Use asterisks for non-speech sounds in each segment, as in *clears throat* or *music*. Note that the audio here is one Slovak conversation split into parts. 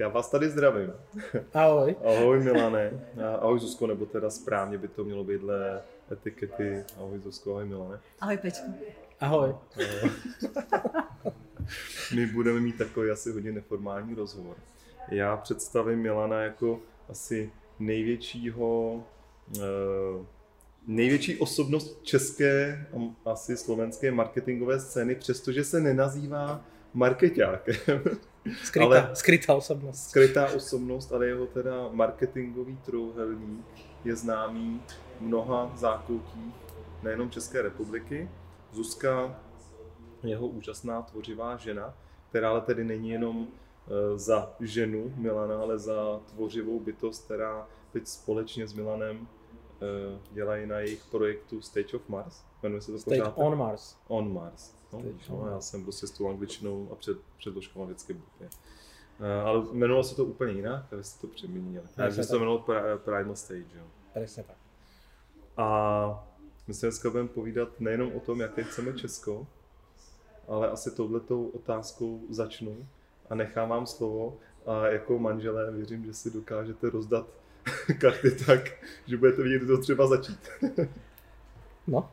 Já vás tady zdravím. Ahoj. Ahoj Milane. Ahoj Zuzko, nebo teda správně by to mělo být dle etikety. Ahoj Zuzko, ahoj Milane. Ahoj Pečko. Ahoj. My budeme mít takový asi hodně neformální rozhovor. Já představím Milana jako asi největšího, eh, největší osobnost české a asi slovenské marketingové scény, přestože se nenazývá marketákem. Skrytá, ale, skrytá osobnost. Skrytá osobnost, ale jeho teda marketingový trouhelník je známý v mnoha zákoutích nejenom České republiky. Zuzka, jeho úžasná tvořivá žena, která ale tedy není jenom e, za ženu Milana, ale za tvořivou bytost, která teď společně s Milanem e, dělají na jejich projektu Stage of Mars. Jmenuje se to Stage pořád? on Mars. On Mars. No, no, já jsem prostě s tou angličtinou a před, předložkou vždycky blbě. Uh, ale jmenovalo se to úplně jinak, ale jste to přeměnili. Já že se to jmenovalo Primal Stage. Jo. Přesně tak. A my se dneska budeme povídat nejenom o tom, jaké chceme Česko, ale asi touhletou otázkou začnu a nechám vám slovo. A jako manželé věřím, že si dokážete rozdat *laughs* karty tak, že budete vidět, kdo třeba začít. no,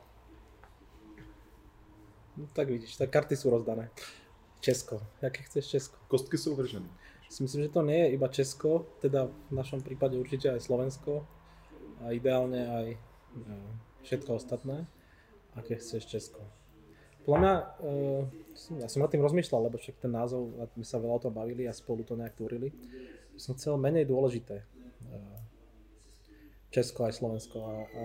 No, tak vidíš, tak karty sú rozdané. Česko. Jaké chceš Česko? Kostky sú vržené. Si myslím, že to nie je iba Česko, teda v našom prípade určite aj Slovensko a ideálne aj e, všetko ostatné. Aké chceš Česko? Podľa mňa, e, ja som nad tým rozmýšľal, lebo však ten názov, my sa veľa o tom bavili a spolu to nejak tvorili. Som chcel menej dôležité. E, Česko aj Slovensko a, a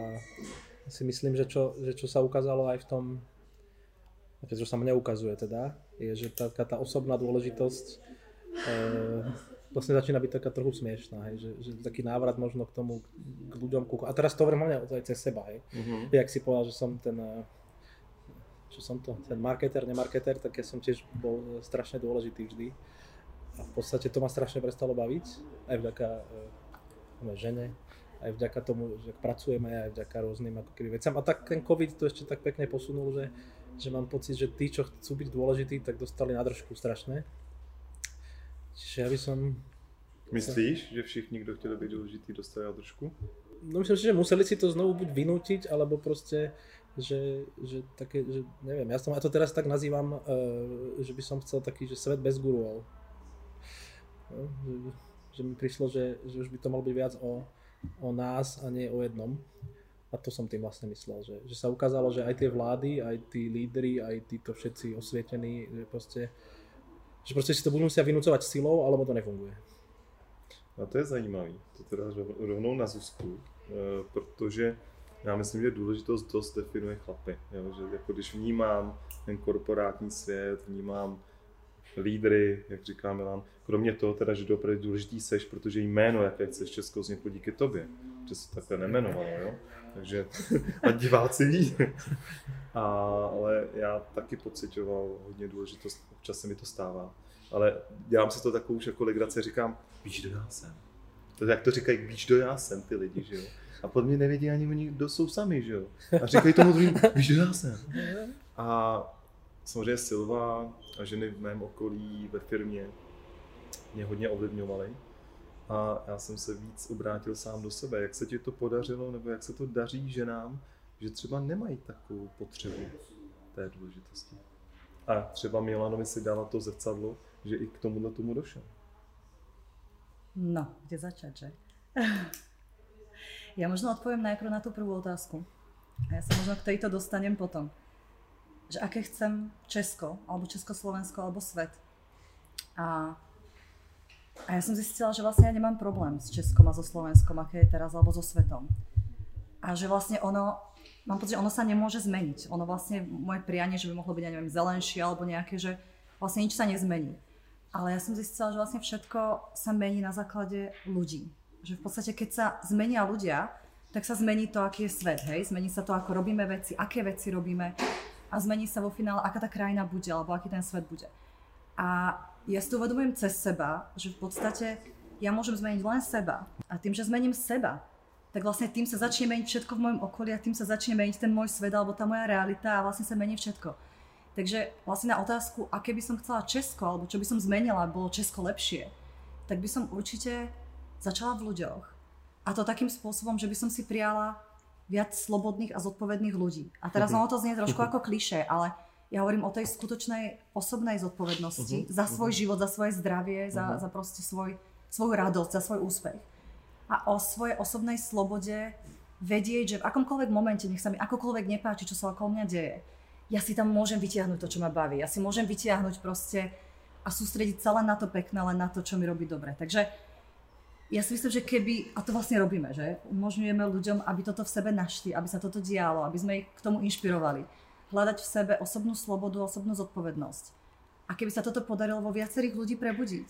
si myslím, že čo, že čo sa ukázalo aj v tom čo sa mne ukazuje teda, je, že tá, tá osobná dôležitosť e, vlastne začína byť taká trochu smiešná, hej, že, že taký návrat možno k tomu, k ľuďom, ku, a teraz to hovorím hlavne aj cez seba, hej. Uh-huh. Jak si povedal, že som ten, e, čo som to, ten marketer, nemarketer, tak ja som tiež bol strašne dôležitý vždy. A v podstate to ma strašne prestalo baviť, aj vďaka e, žene, aj vďaka tomu, že pracujeme, aj vďaka rôznym ako keby veciam. A tak ten COVID to ešte tak pekne posunul, že že mám pocit, že tí, čo chcú byť dôležití, tak dostali na držku strašné. Čiže ja by som... Myslíš, že všichni, kdo chtěli být důležitý, dostali na držku? No myslím si, že museli si to znovu buď vynútiť, alebo proste, že, že také, že neviem, ja, som, ja to teraz tak nazývam, uh, že by som chcel taký, že svet bez guruov. No, že, že mi prišlo, že, že už by to malo byť viac o, o nás a nie o jednom. A to som tým vlastne myslel, že, že sa ukázalo, že aj tie vlády, aj tí lídry, aj títo všetci osvietení, že proste, že proste si to budú musia vynúcovať silou, alebo to nefunguje. A to je zajímavý, to teda rovnou na Zuzku, eh, protože já myslím, že důležitost dost definuje chlapy. Jo? Že jako když vnímám ten korporátní svět, vnímám lídry, jak říká Milan, kromě toho teda, že opravdu důležitý seš, protože jméno, jaké chceš Česko vzniklo díky tobě, že se takhle nemenovalo, jo? takže *laughs* a diváci ví. *laughs* A, ale já taky pocitoval hodně důležitost, občas se mi to stává. Ale dělám si to takovou už jako legrace, říkám, víš, kdo já jsem. To jak to říkají, víš, kdo já jsem, ty lidi, že jo. A pod mě nevědí ani oni, kdo jsou sami, že jo. A říkají tomu druhým, víš, kdo já jsem. A samozřejmě Silva a ženy v mém okolí, ve firmě, mě hodně ovlivňovaly a já jsem se víc obrátil sám do sebe. Jak se ti to podařilo, nebo jak se to daří ženám, že třeba nemají takovou potřebu té důležitosti. A třeba Milanovi si dala to zrcadlo, že i k tomuhle tomu došel. No, kde začať, že? *laughs* ja možno odpoviem najprv na tú prvú otázku. A ja sa možno k tejto dostanem potom. Že aké chcem Česko, alebo Československo, alebo svet. A a ja som zistila, že vlastne ja nemám problém s Českom a so Slovenskom, aké je teraz, alebo so svetom. A že vlastne ono, mám pocit, že ono sa nemôže zmeniť. Ono vlastne, moje prianie, že by mohlo byť, ja neviem, zelenšie alebo nejaké, že vlastne nič sa nezmení. Ale ja som zistila, že vlastne všetko sa mení na základe ľudí. Že v podstate, keď sa zmenia ľudia, tak sa zmení to, aký je svet, hej? Zmení sa to, ako robíme veci, aké veci robíme a zmení sa vo finále, aká tá krajina bude, alebo aký ten svet bude. A ja si to uvedomujem cez seba, že v podstate ja môžem zmeniť len seba. A tým, že zmením seba, tak vlastne tým sa začne meniť všetko v mojom okolí a tým sa začne meniť ten môj svet alebo tá moja realita a vlastne sa mení všetko. Takže vlastne na otázku, aké by som chcela Česko alebo čo by som zmenila, bolo Česko lepšie, tak by som určite začala v ľuďoch. A to takým spôsobom, že by som si prijala viac slobodných a zodpovedných ľudí. A teraz ono to znie trošku ako kliše, ale ja hovorím o tej skutočnej osobnej zodpovednosti uh-huh, za svoj uh-huh. život, za svoje zdravie, uh-huh. za, za proste svoj, svoju radosť, za svoj úspech. A o svojej osobnej slobode vedieť, že v akomkoľvek momente, nech sa mi akokoľvek nepáči, čo sa okolo mňa deje, ja si tam môžem vytiahnuť to, čo ma baví. Ja si môžem vytiahnuť proste a sústrediť sa len na to pekné, len na to, čo mi robí dobre. Takže ja si myslím, že keby, a to vlastne robíme, že umožňujeme ľuďom, aby toto v sebe našli, aby sa toto dialo, aby sme ich k tomu inšpirovali. Hľadať v sebe osobnú slobodu, osobnú zodpovednosť. A keby sa toto podarilo vo viacerých ľudí prebudiť,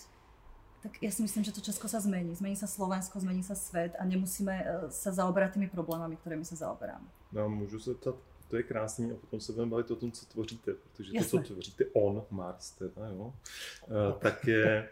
tak ja si myslím, že to Česko sa zmení. Zmení sa Slovensko, zmení sa svet a nemusíme e, sa zaoberať tými problémami, ktorými sa zaoberáme. No, můžu se ptat, to je krásný a potom se budeme bavit o tom, co tvoříte, protože Jasne. to, co tvoříte on, Mars teda, jo, uh, tak je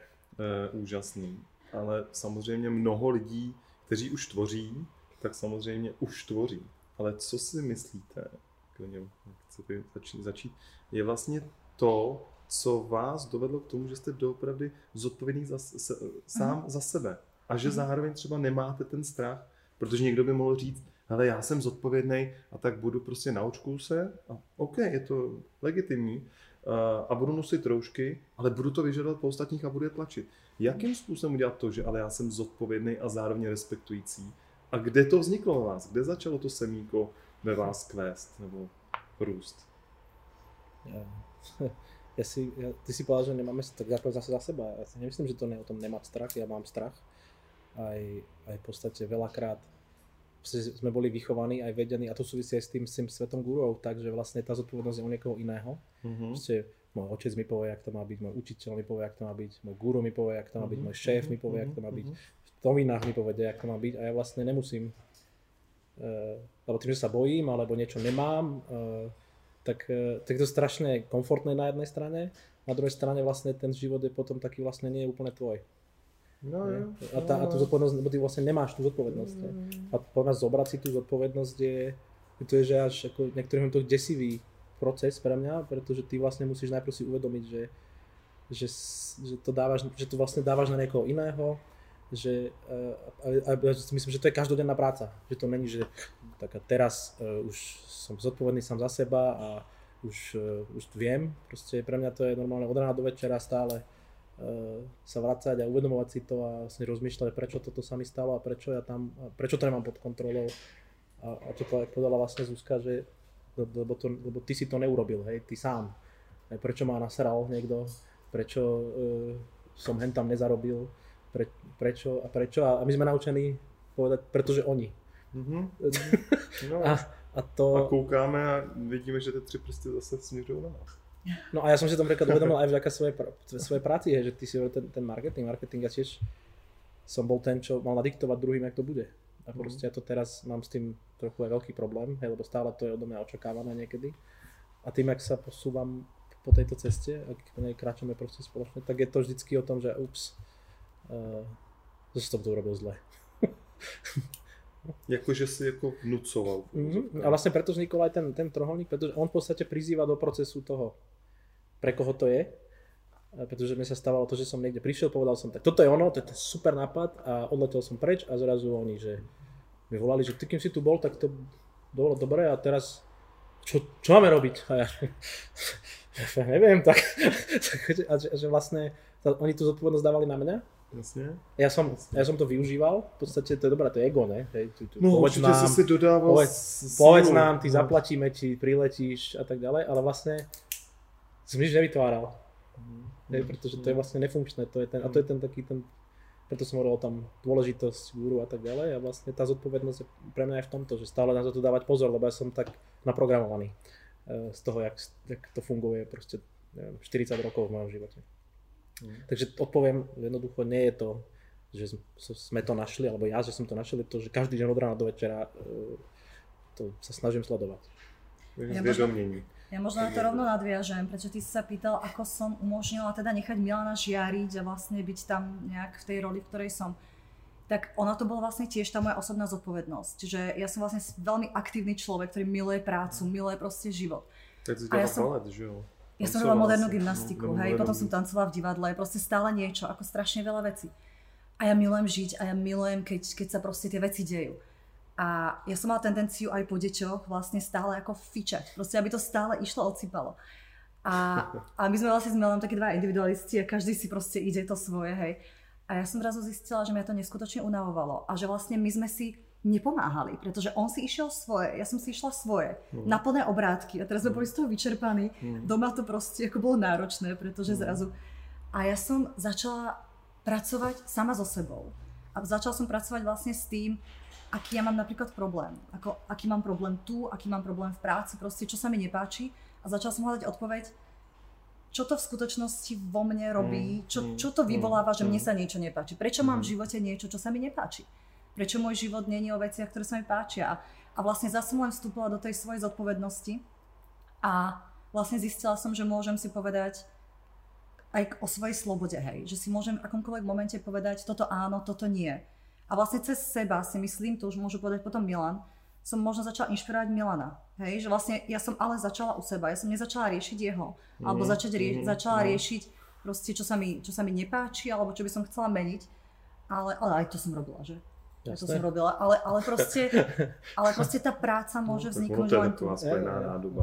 uh, úžasný. Ale samozřejmě mnoho lidí, kteří už tvoří, tak samozřejmě už tvoří. Ale co si myslíte, klidně chcete začít, začít, je vlastně to, co vás dovedlo k tomu, že jste doopravdy zodpovědný za, se, sám uh-huh. za sebe. A že uh-huh. zároveň třeba nemáte ten strach, protože někdo by mohl říct, ale já jsem zodpovědný a tak budu prostě naučku se a OK, je to legitimní a budu nosit roušky, ale budu to vyžadovat po ostatních a budu je tlačit. Jakým způsobem udělat to, že ale já jsem zodpovědný a zároveň respektující? A kde to vzniklo u vás? Kde začalo to semínko ve vás kvést nebo růst? Ja *laughs* si, ja, ty si povedal, že nemáme tak základ zase za seba. Ja si nemyslím, že to nie o tom nemať strach, ja mám strach. Aj, aj v podstate veľakrát sme boli vychovaní aj vedení a to súvisí aj s tým, s tým svetom gurov, takže vlastne tá zodpovednosť je u niekoho iného. Mm-hmm. Proste môj otec mi povie, jak to má byť, môj učiteľ mi povie, jak to má byť, môj guru mi povie, jak to má byť, môj šéf mi povie, jak to má byť, v novinách mi povede, jak to má byť a ja vlastne nemusím, uh, lebo tým, že sa bojím alebo niečo nemám, uh, tak, uh, tak to je strašne komfortné na jednej strane, na druhej strane vlastne ten život je potom taký vlastne nie je úplne tvoj. No, jo, a, tá, a tú zodpovednosť, lebo ty vlastne nemáš tú zodpovednosť. Mm. A po nás zobrať si tú zodpovednosť je, to je, že až ako niektorým to desivý proces pre mňa, pretože ty vlastne musíš najprv si uvedomiť, že, že, že, to, dávaš, že to vlastne dávaš na niekoho iného, že a, a, a myslím, že to je každodenná práca, že to není, že tak a teraz uh, už som zodpovedný sám za seba a už, uh, už viem, proste pre mňa to je normálne od rána do večera stále Eh, sa vracať a uvedomovať si to a vlastne rozmýšľať, prečo toto sa mi stalo a prečo ja tam, prečo to nemám pod kontrolou. A, a to povedala vlastne Zuzka, že lebo, to, lebo ty si to neurobil, hej, ty sám. Prečo ma nasral niekto, prečo uh, som hen tam nezarobil, pre, prečo a prečo. A, my sme naučení povedať, pretože oni. Mm-hmm. *laughs* no. a, a, to... a koukáme a vidíme, že tie tři prsty zase směřují na nás. No a ja som si to napríklad uvedomil aj vďaka svojej, svojej práci, že ty si ten, ten marketing, marketing ja tiež som bol ten, čo mal nadiktovať druhým, jak to bude. A mhm. proste ja to teraz mám s tým trochu aj veľký problém, hej, lebo stále to je odo mňa očakávané niekedy. A tým, ak sa posúvam po tejto ceste, ak po nej kráčame proste spoločne, tak je to vždycky o tom, že ups, uh, že som to urobil zle. *laughs* Jakože si jako vnucoval. Mm-hmm. A vlastne preto vznikol aj ten, ten troholník, pretože on v podstate prizýva do procesu toho, pre koho to je. Pretože mi sa stávalo to, že som niekde prišiel, povedal som, tak toto je ono, to je ten super nápad a odletel som preč a zrazu oni, že mi volali, že ty kým si tu bol, tak to bolo dobré a teraz čo, čo máme robiť? A ja, *laughs* ja neviem, tak, *laughs* a že, že vlastne oni tú zodpovednosť dávali na mňa Jasne. Ja som, Jasne. ja som to využíval, v podstate to je dobré, to je ego, ne? Hej, tu, tu, no povedz nám, si dodával povedz, povedz nám, ty no. zaplatíme, či priletíš a tak ďalej, ale vlastne som nič nevytváral. Mm. Hej, pretože to je mhm. vlastne nefunkčné, to je ten, a to je ten taký ten, preto som hovoril tam dôležitosť guru a tak ďalej a vlastne tá zodpovednosť je pre mňa aj v tomto, že stále na to dávať pozor, lebo ja som tak naprogramovaný eh, z toho, jak, jak to funguje proste neviem, 40 rokov v mojom živote. Mm. Takže odpoviem, jednoducho nie je to, že sme to našli, alebo ja, že som to našiel, je to, že každý deň od rána do večera e, to sa snažím sledovať. Ja možno, ja možno na to rovno nadviažem, prečo ty si sa pýtal, ako som umožnila teda nechať Milana žiariť a vlastne byť tam nejak v tej roli, v ktorej som. Tak ona to bola vlastne tiež tá moja osobná zodpovednosť. Čiže ja som vlastne veľmi aktívny človek, ktorý miluje prácu, miluje proste život. Tak si ja som... že jo? Ja som robila modernú gymnastiku, no, hej, potom som tancovala v divadle, proste stále niečo, ako strašne veľa vecí. A ja milujem žiť a ja milujem, keď, keď sa proste tie veci dejú. A ja som mala tendenciu aj po deťoch vlastne stále ako fičať. Proste, aby to stále išlo, odsypalo. A, a my sme vlastne sme len takí dva individualisti a každý si proste ide to svoje, hej. A ja som zrazu zistila, že mňa to neskutočne unavovalo a že vlastne my sme si nepomáhali, pretože on si išiel svoje, ja som si išla svoje, mm. na plné obrátky a teraz sme mm. boli z toho vyčerpaní. Mm. Doma to proste ako bolo náročné, pretože mm. zrazu... A ja som začala pracovať sama so sebou. A začala som pracovať vlastne s tým, aký ja mám napríklad problém. Ako, aký mám problém tu, aký mám problém v práci, proste čo sa mi nepáči. A začala som hľadať odpoveď, čo to v skutočnosti vo mne robí, čo, čo to vyvoláva, že mne sa niečo nepáči. Prečo mám v živote niečo, čo sa mi nepáči prečo môj život není o veciach, ktoré sa mi páčia. A vlastne zase len vstúpila do tej svojej zodpovednosti a vlastne zistila som, že môžem si povedať aj o svojej slobode, hej, že si môžem v akomkoľvek momente povedať toto áno, toto nie. A vlastne cez seba si myslím, to už môžu povedať potom Milan, som možno začala inšpirovať Milana. Hej, že vlastne ja som ale začala u seba, ja som nezačala riešiť jeho, alebo mhm. začať rie- mm-hmm. začala mm-hmm. riešiť proste, čo sa, mi, čo sa mi nepáči, alebo čo by som chcela meniť. Ale, ale aj to som robila, že? Ja to som robila, ale, ale, proste, *laughs* ale proste tá práca no, môže no, vzniknúť len tu. aspoň na nádoba.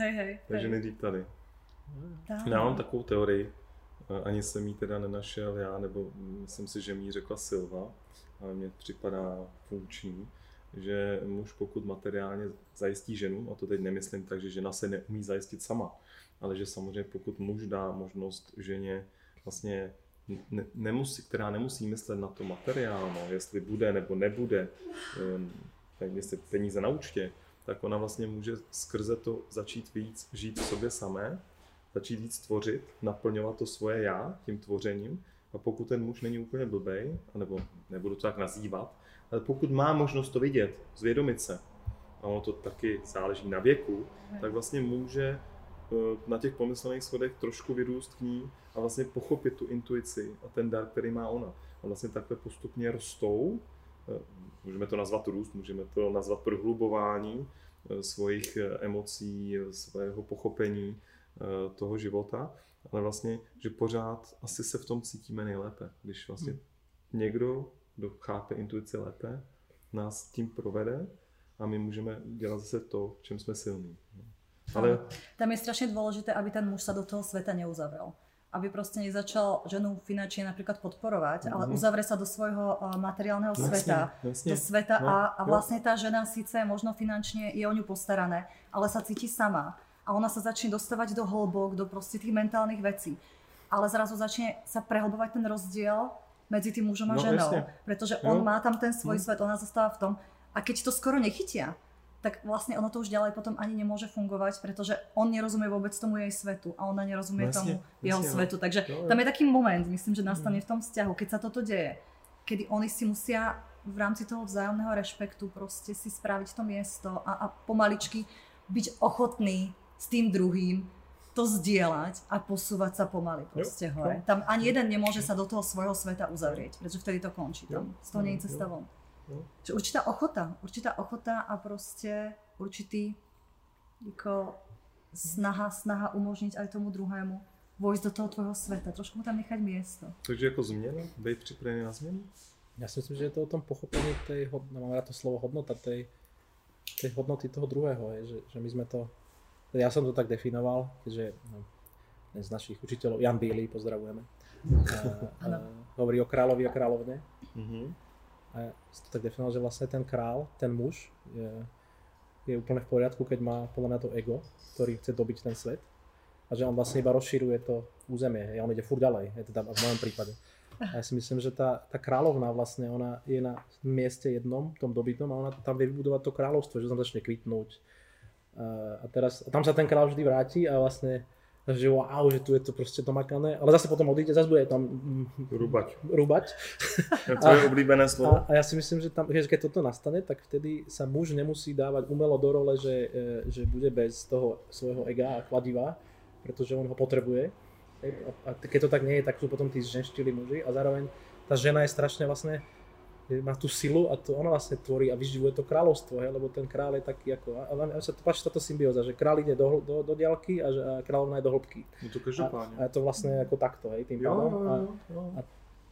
Hej, hej. Takže hej. tady. Já mám takovou teorii, ani jsem ji teda nenašel já, nebo myslím si, že mi ji řekla Silva, ale mně připadá funkční, že muž pokud materiálně zajistí ženu, a to teď nemyslím tak, že žena se neumí zajistit sama, ale že samozřejmě pokud muž dá možnost ženě vlastně ne, nemusí, která nemusí myslet na to materiálno, jestli bude nebo nebude, tak jestli peníze na účtě, tak ona vlastně může skrze to začít víc žít v sobě samé, začít víc tvořit, naplňovat to svoje já tím tvořením. A pokud ten muž není úplně blbej, anebo nebudu to tak nazývat, ale pokud má možnost to vidět, zvědomit se, a ono to taky záleží na věku, tak vlastně může na těch pomyslných schodech trošku vyrůst k ní a vlastně pochopit tu intuici a ten dar, který má ona. A vlastně takhle postupně rostou, eh, můžeme to nazvat růst, můžeme to nazvat prohlubování eh, svých emocí, svého pochopení toho života, ale vlastně, že pořád asi se v tom cítíme nejlépe, když vlastně hmm. někdo, kdo chápe intuici lépe, nás tím provede a my můžeme dělat zase to, v čem jsme silní. Ale... Tam je strašne dôležité, aby ten muž sa do toho sveta neuzavrel. Aby proste nezačal ženu finančne napríklad podporovať, mm-hmm. ale mhm. uzavre sa do svojho uh, materiálneho jasne, sveta. Jasne. Do sveta no, a, a vlastne tá žena síce možno finančne je o ňu postarané, ale sa cíti sama. A ona sa začne dostávať do hĺbok, do proste tých mentálnych vecí. Ale zrazu začne sa prehlbovať ten rozdiel medzi tým mužom a no, ženou. Jasne. Pretože on no. má tam ten svoj mm. svet, ona zostáva v tom. A keď to skoro nechytia, tak vlastne ono to už ďalej potom ani nemôže fungovať, pretože on nerozumie vôbec tomu jej svetu a ona nerozumie vlastne, tomu jeho vlastne, svetu. Takže no, tam je taký moment, myslím, že nastane v tom vzťahu, keď sa toto deje, kedy oni si musia v rámci toho vzájomného rešpektu proste si spraviť to miesto a, a pomaličky byť ochotný s tým druhým to zdieľať a posúvať sa pomaly proste jo, hore. Tam ani jeden nemôže sa do toho svojho sveta uzavrieť, pretože vtedy to končí. Tam z toho nie je cesta von. No. Že určitá ochota, určitá ochota a proste určitý ako snaha, snaha umožniť aj tomu druhému vojsť do toho tvojho sveta, trošku mu tam nechať miesto. Takže ako zmena? Být připravený na zmenu? Ja si myslím, že je to o tom pochopení tej, no, mám rád to slovo hodnota, tej, tej hodnoty toho druhého, je, že, že my sme to, ja som to tak definoval, keďže no, jeden z našich učiteľov, Jan Bílý, pozdravujeme, *laughs* a, a, hovorí o kráľovi a kráľovne. Mm-hmm a si to tak definoval, že vlastne ten král, ten muž je, je úplne v poriadku, keď má podľa mňa to ego, ktorý chce dobiť ten svet a že on vlastne iba rozširuje to územie a on ide furt ďalej, je teda v mojom prípade. A ja si myslím, že tá, tá kráľovna vlastne, ona je na mieste jednom, tom dobytom a ona tam vie vybudovať to kráľovstvo, že tam začne kvitnúť. A, a teraz, a tam sa ten kráľ vždy vráti a vlastne že wow, že tu je to proste domakané, ale zase potom odíde, zase bude tam rúbať. rúbať. to je oblíbené slovo. A, a, ja si myslím, že, tam, že keď toto nastane, tak vtedy sa muž nemusí dávať umelo do role, že, e, že bude bez toho svojho ega a kladiva, pretože on ho potrebuje. A, keď to tak nie je, tak sú potom tí ženštili muži a zároveň tá žena je strašne vlastne má tú silu a to ona vlastne tvorí a vyživuje to kráľovstvo, hej, lebo ten kráľ je taký ako, a mňa sa to páči táto symbióza, že kráľ ide do, do, do diaľky a, že, a kráľovna je do hĺbky. No to každopádne. A, a je to vlastne ako takto, hej, tým pádom. A, a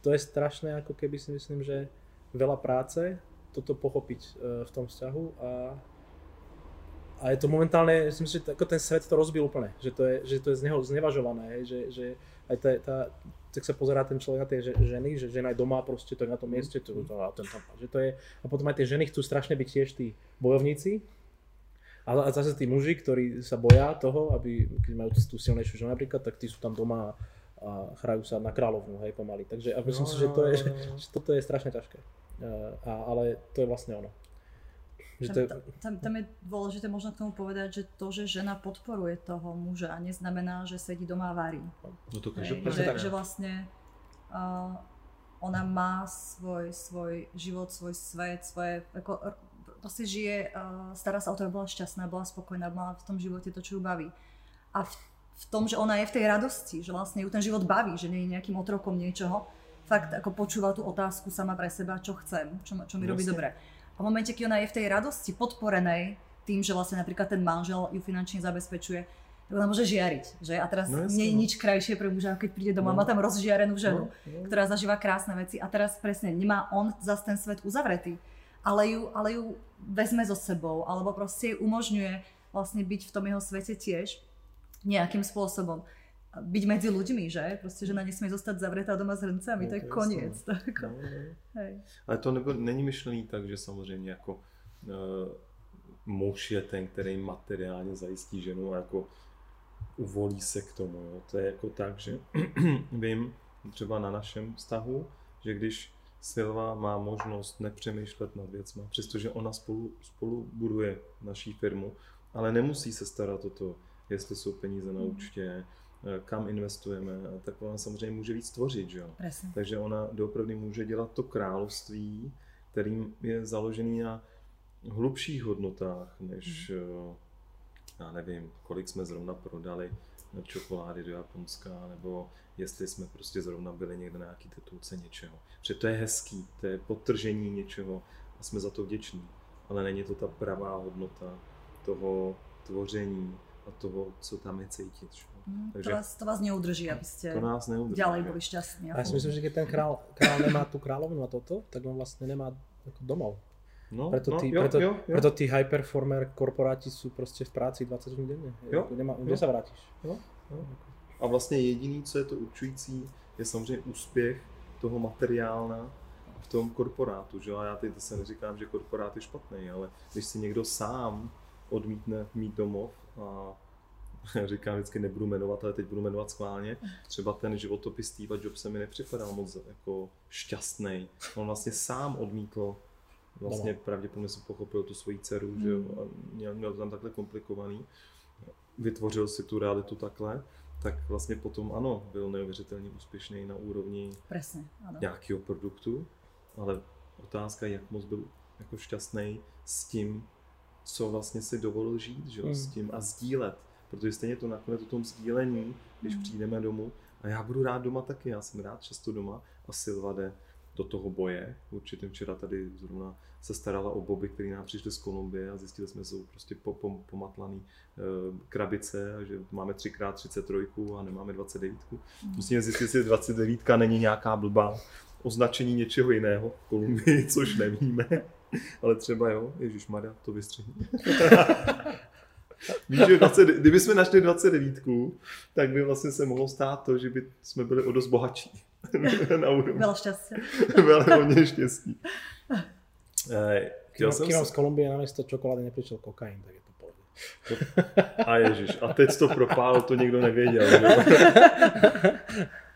to je strašné, ako keby si myslím, že veľa práce toto pochopiť uh, v tom vzťahu a a je to momentálne, myslím, že ako ten svet to rozbil úplne, že to je, že to je z neho znevažované, že, že aj tá, tá, tak sa pozerá ten človek na tie ženy, že žena je doma proste, to je na tom mieste, to, to, to, to, že to je, a potom aj tie ženy chcú strašne byť tiež tí bojovníci, a, a zase tí muži, ktorí sa boja toho, aby, keď majú tú silnejšiu ženu napríklad, tak tí sú tam doma a hrajú sa na kráľovnú, hej, pomaly. Takže a myslím no, si, že, to je, že, že toto je strašne ťažké. A, ale to je vlastne ono. Že to je... tam, tam, tam je dôležité možno k tomu povedať, že to, že žena podporuje toho muža, neznamená, že sedí doma a varí. No to Hej, že, že vlastne uh, ona má svoj, svoj život, svoj svet, svoje, ako, proste žije, uh, stará sa o to, aby bola šťastná, bola spokojná, mala v tom živote to, čo ju baví. A v, v tom, že ona je v tej radosti, že vlastne ju ten život baví, že nie je nejakým otrokom niečoho, fakt ako počúva tú otázku sama pre seba, čo chcem, čo, čo mi robí dobre a v momente, keď ona je v tej radosti podporenej tým, že vlastne napríklad ten manžel ju finančne zabezpečuje, tak ona môže žiariť, že? A teraz no, nie je no. nič krajšie pre muža, keď príde doma, no. má tam rozžiarenú ženu, no, no. ktorá zažíva krásne veci a teraz presne nemá on zase ten svet uzavretý, ale ju, ale ju vezme so sebou, alebo proste umožňuje vlastne byť v tom jeho svete tiež nejakým spôsobom byť medzi ľuďmi, že? Proste žena nesmie zostať zavretá doma s hrncami, no, to je to koniec. To, ako, no, no. Hej. Ale to nebo, není myšlený tak, že samozřejmě jako uh, muž je ten, který materiálně zajistí ženu a jako uvolí se k tomu. Jo. To je jako tak, že *clears throat* vím třeba na našem vztahu, že když Silva má možnost nepřemýšlet nad věcma, přestože ona spolu, spolu buduje naší firmu, ale nemusí se starat o to, jestli jsou peníze na mhm. účtě, Eh, kam investujeme, tak ona samozřejmě může víc tvořit, že jo? Presne. Takže ona doopravdy může dělat to království, kterým je založený na hlubších hodnotách, než, hmm. já nevím, kolik jsme zrovna prodali čokolády do Japonska, nebo jestli jsme prostě zrovna byli někde na nějaký titulce něčeho. Protože to je hezký, to je potržení něčeho a jsme za to vděční. Ale není to ta pravá hodnota toho tvoření a toho, co tam je cítit. Že? Mm, Takže, to, vás, to vás neudrží, aby ste to nás neudrží, ďalej boli šťastní. A ja si myslím, že keď ten král, král nemá tú kráľovnu a toto, tak on vlastne nemá ako domov. No, preto, no, tí, jo, preto, jo, jo. preto tí high performer korporáti sú proste v práci 20 hodín denne. Jo, nemá, jo. Kde sa vrátiš? Jo, jo. A vlastně jediný, co je to určující, je samozřejmě úspěch toho materiálna v tom korporátu. Že? A já teď se neříkám, že korporát je špatný, ale když si někdo sám odmítne mít domov a *laughs* říkám vždycky nebudu jmenovat, ale teď budu jmenovat schválně. Třeba ten životopis Steve Jobse mi nepřipadal moc jako šťastný. On vlastně sám odmítl vlastně no. pravděpodobně jsem pochopil tu svoji dceru, mm. že jo, hmm. a měl, měl to tam takhle komplikovaný. Vytvořil si tu realitu takhle, tak vlastně potom ano, byl neuvěřitelně úspěšný na úrovni Presne, ano. nějakého produktu, ale otázka jak moc byl jako šťastný s tím, co vlastně si dovolil žít, že mm. s tím a sdílet protože stejně to nakonec o tom sdílení, když mm. přijdeme domů, a já budu rád doma taky, já jsem rád často doma a Silva jde do toho boje. Určitě včera tady zrovna se starala o boby, který nám přišli z Kolumbie a zjistili jsme, že jsou prostě pomatlaný e, krabice a že máme 3x33 a nemáme 29. Mm. Musíme zjistit, jestli 29 není nějaká blbá označení něčeho jiného v Kolumbii, *laughs* což nevíme. *laughs* Ale třeba jo, Ježíš Maria, to vystřihni. *laughs* Víš, že 20, kdyby jsme našli 29, tak by vlastně se mohlo stát to, že by jsme byli o dost bohatší. *laughs* na úrovni. Bylo štěstí. Bylo hodně štěstí. Eh, chtěl jsem se... z Kolumbie na město čokolády nepřišel kokain, tak je to pohodě. A ježiš, a teď to propál, to někdo nevěděl. Že?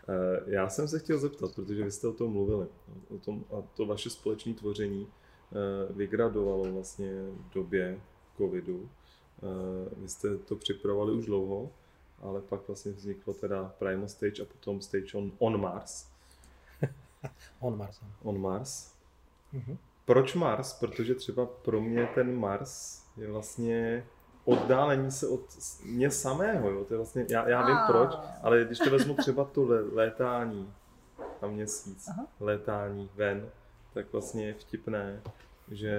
Eh, já jsem se chtěl zeptat, protože vy jste o tom mluvili, o tom, a to vaše společné tvoření vygradovalo vlastně v době covidu Eh, vy jste to připravovali už dlouho, ale pak vlastně vzniklo teda Primal Stage a potom Stage on, on Mars. *laughs* on Mars. On Mars. Mm-hmm. Proč Mars? Protože třeba pro mě ten Mars je vlastně oddálení se od mě samého. Jo? To je vlastně, já, já vím proč, ale když to vezmu třeba to létání na měsíc, Aha. létání ven, tak vlastně je vtipné, že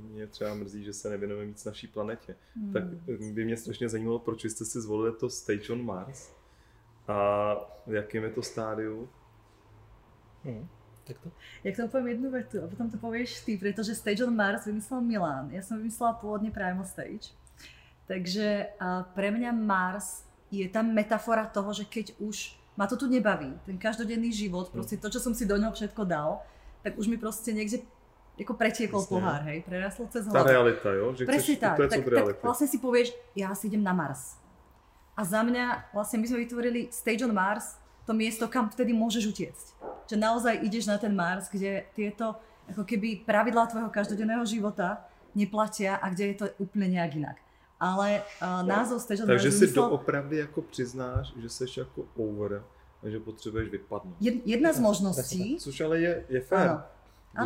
mě třeba mrzí, že se nevěnujeme víc naší planetě. Hmm. Tak by mě strašně zajímalo, proč jste si zvolili to Station Mars a v jakém je to stádiu Hm. Tak to? Ja k tomu poviem jednu vetu a potom to povieš ty, pretože Stage on Mars vymyslel Milan. Ja som vymyslela pôvodne Primal Stage. Takže pre mňa Mars je tá metafora toho, že keď už ma to tu nebaví, ten každodenný život, proste to, čo som si do ňoho všetko dal, tak už mi proste niekde ako pretiekol Jasne. pohár, hej, prerastol cez Tá hlavu. realita, jo? Že Presne chceš tak. Tak, tak vlastne si povieš, ja si idem na Mars. A za mňa, vlastne my sme vytvorili Stage on Mars, to miesto, kam vtedy môžeš utiecť. Že naozaj ideš na ten Mars, kde tieto ako keby pravidlá tvojho každodenného života neplatia a kde je to úplne nejak inak. Ale uh, názov Stage on Mars Takže si vymyslel doopravdy jako přiznáš, že jsi jako over a že potřebuješ vypadnout. jed, jedna z možností, Což ale je, je fér.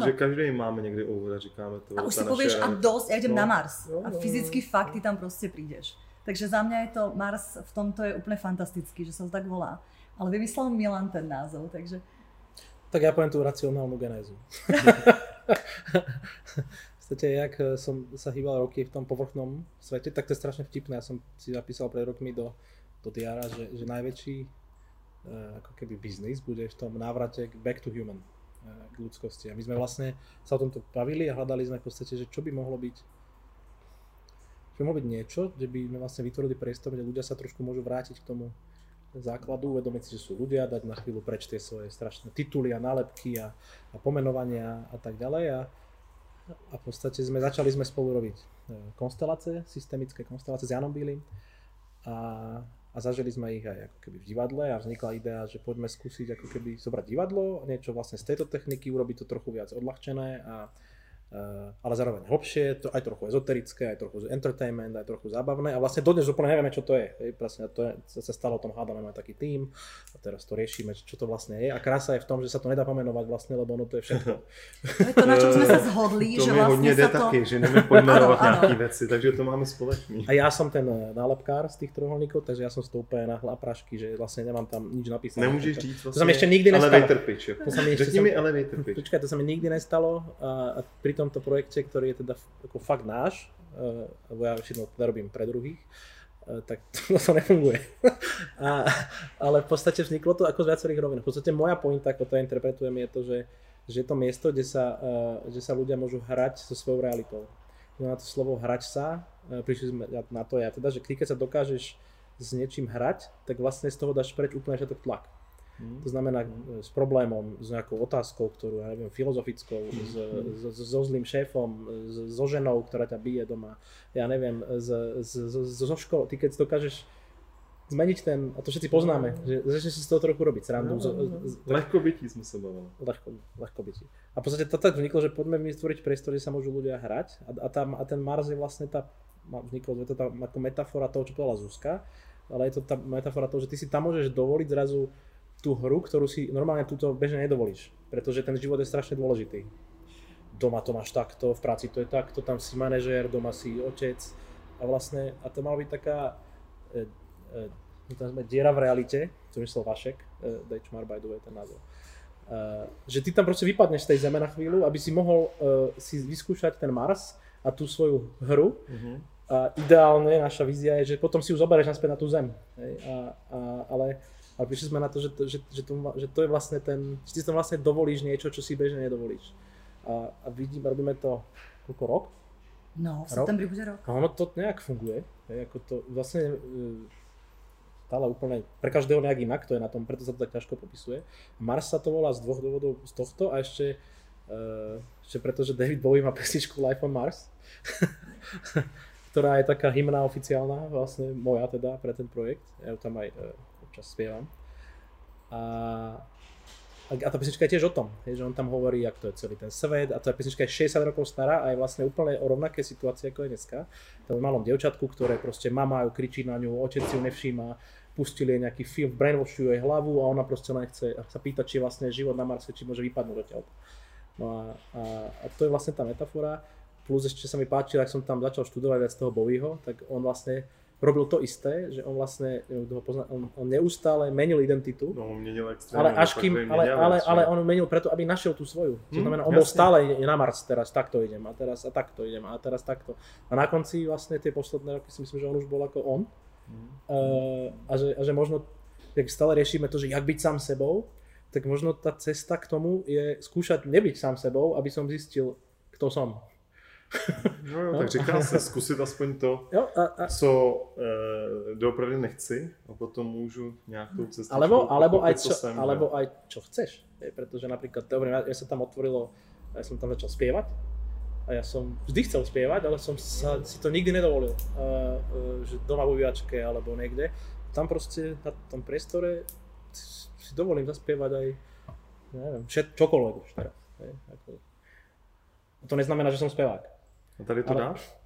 Že každý máme někdy over a říkáme to. a už si naše povieš, a realita. dosť, ja idem No. na Mars. Jo, A jo, fyzicky jo. fakt ty tam proste prídeš. Takže za mňa je to Mars v tomto je úplne fantastický, že sa to tak volá. Ale vymyslel Milan ten názov, takže Tak ja poviem tú racionálnu genézu. *laughs* v podstate, jak eh, som sa hýbal roky v tom povrchnom svete, tak to je strašne vtipné. Ja som si zapísal pred rokmi do, do diára, že, že najväčší ako keby biznis bude v tom návrate back to human, eh, k ľudskosti. A my sme vlastne sa o tomto bavili a hľadali sme v podstate, že čo by mohlo byť čo by mohlo byť niečo, že by sme vlastne vytvorili priestor, kde ľudia sa trošku môžu vrátiť k tomu základu, uvedomiť si, že sú ľudia, dať na chvíľu preč tie svoje strašné tituly a nálepky a, a pomenovania a tak ďalej. A, a v podstate sme, začali sme spolu robiť e, konstelácie, systemické konstelácie s Janom Bílym a, a zažili sme ich aj ako keby v divadle a vznikla idea, že poďme skúsiť ako keby zobrať divadlo, niečo vlastne z tejto techniky, urobiť to trochu viac odľahčené a ale zároveň hlbšie, to aj trochu ezoterické, aj trochu entertainment, aj trochu zábavné a vlastne dodnes úplne nevieme, čo to je. Hej, presne, to je, sa, stalo o tom hádame, máme taký tým a teraz to riešime, čo to vlastne je a krása je v tom, že sa to nedá pomenovať vlastne, lebo ono to je všetko. *laughs* to je to, na čom sme sa zhodli, to že vlastne sa to... taky, že Ano, ano. nějaký věci, takže to máme společný. A ja som ten eh, nálepkár z tých trojuholníkov, takže ja som si to úplne nahla prašky, že vlastne nemám tam nič napísané. Nemůžeš To- říct To vlastně sa mi ešte nikdy nestalo. elevator pitch. To sa mi ešte Řekni sa- mi elevator pitch. Počkaj, to sa mi nikdy nestalo a, a pri tomto projekte, ktorý je teda ako fakt náš, uh, lebo ja väčšinou teda robím pre druhých, uh, tak *laughs* to, to nefunguje. *laughs* a, ale v podstate vzniklo to ako z viacerých rovín. V podstate moja pointa, ako to ja interpretujem, je to, že, že je to miesto, kde sa, uh, že sa ľudia môžu hrať so svojou realitou. No na to slovo hrať sa, prišli sme na to ja teda, že keď sa dokážeš s niečím hrať, tak vlastne z toho dáš preč úplne všetok tlak. To znamená e, s problémom, s nejakou otázkou, ktorú, ja neviem, filozofickou, s, s, s, so zlým šéfom, s, so ženou, ktorá ťa bije doma, ja neviem, s, s, s, so školou, ty keď dokážeš zmeniť ten, a to všetci poznáme, že začneš si z toho trochu robiť srandu, z, z, Lehko bytí jsme se bavili. ľahko, ľahko byť. A v podstate to tak vzniklo, že poďme vytvoriť priestor, kde sa môžu ľudia hrať. A, a, tam, a ten Mars je vlastne tá, vzniklo, to tá ako metafora toho, čo povedala Zuzka, ale je to tá metafora toho, že ty si tam môžeš dovoliť zrazu tú hru, ktorú si normálne túto bežne nedovolíš, pretože ten život je strašne dôležitý. Doma to máš takto, v práci to je takto, tam si manažér, doma si otec a vlastne, a to mala byť taká e, e, tam sme diera v realite, čo myslel Vašek, e, Dejčmar by the way ten názov. Uh, že ty tam proste vypadneš z tej zeme na chvíľu, aby si mohol uh, si vyskúšať ten Mars a tú svoju hru. Mhm. A ideálne naša vízia je, že potom si ju zoberieš naspäť na tú zem. Hej? A, a, ale, ale prišli sme na to, že to, že, že, to, že to je vlastne ten, že ty si tam vlastne dovolíš niečo, čo si bežne nedovolíš. A, a vidím, robíme to koľko rok? No, v septembri bude rok. A ono to nejak funguje. Hej, ako to vlastne e, stále úplne, pre každého nejak inak, to je na tom, preto sa to tak ťažko popisuje. Mars sa to volá z dvoch dôvodov z tohto a ešte, e, ešte preto, že David Bowie má pesničku Life on Mars, *laughs* ktorá je taká hymna oficiálna, vlastne moja teda pre ten projekt. Ja ju tam aj e, občas spievam. A, a, tá pesnička je tiež o tom, že on tam hovorí, jak to je celý ten svet a tá pesnička je 60 rokov stará a je vlastne úplne o rovnaké situácii ako je dneska. To malom devčatku, ktoré proste mama ju kričí na ňu, otec ju nevšíma, pustili jej nejaký film, brainwashujú jej hlavu a ona proste len chce sa pýtať, či vlastne život na Marse, či môže vypadnúť odtiaľ. No a, a, a, to je vlastne tá metafora. Plus ešte sa mi páčilo, ak som tam začal študovať viac toho Bowieho, tak on vlastne robil to isté, že on vlastne, ho pozná, on, on neustále menil identitu, No, on měnil extrémně. ale až kým, ale, ale, věc, ale on menil preto, aby našiel tú svoju. To Hm, znamená, on bol jasne. stále na Mars, teraz takto idem a teraz a takto idem a teraz takto. A na konci vlastne tie posledné roky si myslím, že on už bol ako on. Uh, a, že, a že možno, jak stále riešime to, že jak byť sám sebou, tak možno tá cesta k tomu je skúšať nebyť sám sebou, aby som zistil, kto som. No jo, tak říká se zkusit aspoň to, Jo, a, a, co e, doopravdy nechci a potom můžu nějakou cestou alebo, alebo, aj čo, jsem, alebo aj čo chceš. Je, pretože napríklad, dobre, ja, ja sa tam otvorilo, ja som tam začal spievať a ja som vždy chcel spievať, ale som sa, si to nikdy nedovolil, uh, uh, že doma vo vývačke alebo niekde. Tam proste na tom priestore si, dovolím zaspievať aj, neviem, čokoľvek už teraz. Hej, ako, to neznamená, že som spevák. A tady to Ale- dáš?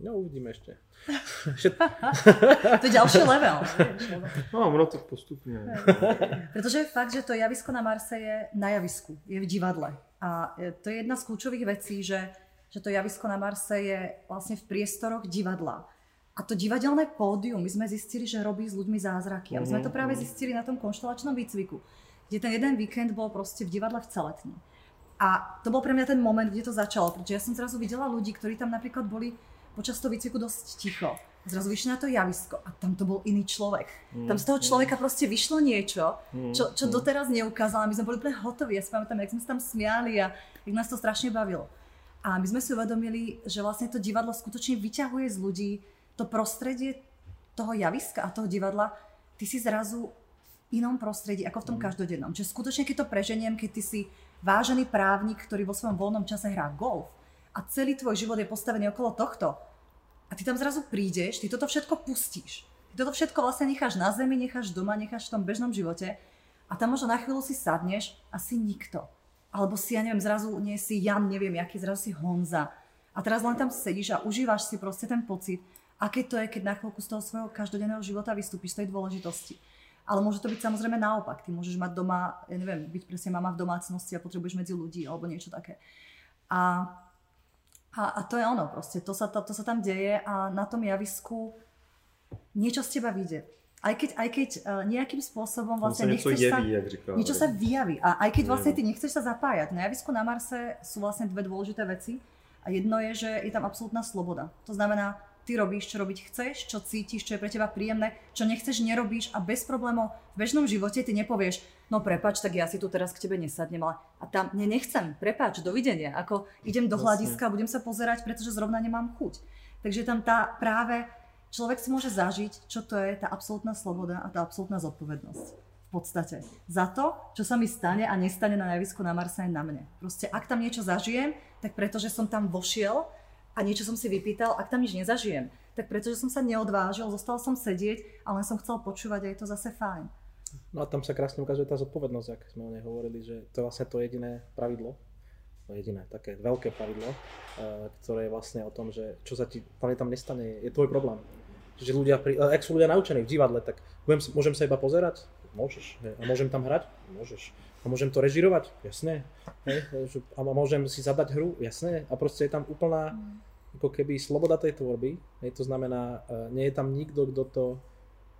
No uvidíme ešte. *laughs* To je ďalší level. No, ono to postupně. Pretože je fakt, že to javisko na Marse je na javisku, je v divadle. A e, to je jedna z kľúčových vecí, že, že to javisko na Marse je vlastne v priestoroch divadla. A to divadelné pódium, my sme zistili, že robí s ľuďmi zázraky. A my sme to práve zistili na tom konštelačnom výcviku, kde ten jeden víkend bol proste v divadle v Celetni. A to bol pre mňa ten moment, kde to začalo, pretože ja som zrazu videla ľudí, ktorí tam napríklad boli počas toho výcviku dosť ticho. Zrazu vyšli na to javisko a tam to bol iný človek. Tam z toho človeka proste vyšlo niečo, čo, čo doteraz neukázala. My sme boli úplne hotoví. Ja si pamätám, jak sme sa tam smiali a jak nás to strašne bavilo. A my sme si uvedomili, že vlastne to divadlo skutočne vyťahuje z ľudí to prostredie toho javiska a toho divadla. Ty si zrazu v inom prostredí, ako v tom každodennom. Čiže skutočne, keď to preženiem, keď ty si vážený právnik, ktorý vo svojom voľnom čase hrá golf a celý tvoj život je postavený okolo tohto, a ty tam zrazu prídeš, ty toto všetko pustíš. Ty toto všetko vlastne necháš na zemi, necháš doma, necháš v tom bežnom živote a tam možno na chvíľu si sadneš a si nikto. Alebo si, ja neviem, zrazu nie si Jan, neviem, jaký, zrazu si Honza. A teraz len tam sedíš a užívaš si proste ten pocit, aké to je, keď na chvíľku z toho svojho každodenného života vystúpiš z tej dôležitosti. Ale môže to byť samozrejme naopak. Ty môžeš mať doma, ja neviem, byť presne mama v domácnosti a potrebuješ medzi ľudí alebo niečo také. A a, a to je ono proste, to sa, to, to sa tam deje a na tom javisku niečo z teba vyjde. Aj keď, aj keď uh, nejakým spôsobom vlastne něco nechceš sa... jeví, jak říká. Niečo sa vyjaví. A aj keď vlastne ty nechceš sa zapájať. Na javisku na Marse sú vlastne dve dôležité veci. A jedno je, že je tam absolútna sloboda. To znamená, ty robíš, čo robiť chceš, čo cítiš, čo je pre teba príjemné, čo nechceš, nerobíš a bez problémov v bežnom živote ty nepovieš, no prepač, tak ja si tu teraz k tebe nesadnem, ale a tam ne, nechcem, prepač, dovidenia, ako idem do hľadiska budem sa pozerať, pretože zrovna nemám chuť. Takže tam tá práve, človek si môže zažiť, čo to je tá absolútna sloboda a tá absolútna zodpovednosť. V podstate. Za to, čo sa mi stane a nestane na javisku na Marse aj na mne. Proste, ak tam niečo zažijem, tak pretože som tam vošiel a niečo som si vypýtal, ak tam nič nezažijem, tak pretože som sa neodvážil, zostal som sedieť a len som chcel počúvať a je to zase fajn. No a tam sa krásne ukazuje tá zodpovednosť, ak sme o nej hovorili, že to je vlastne to jediné pravidlo, to jediné, také veľké pravidlo, eh, ktoré je vlastne o tom, že čo sa ti tam, tam nestane, je tvoj problém. Čiže ľudia, pri, eh, ak sú ľudia naučení v divadle, tak budem, môžem sa iba pozerať? Môžeš. Hej. A môžem tam hrať? Môžeš. A môžem to režirovať? Jasné. Hej. A môžem si zadať hru? Jasné. A proste je tam úplná ako keby sloboda tej tvorby. Hej. To znamená, eh, nie je tam nikto, kto to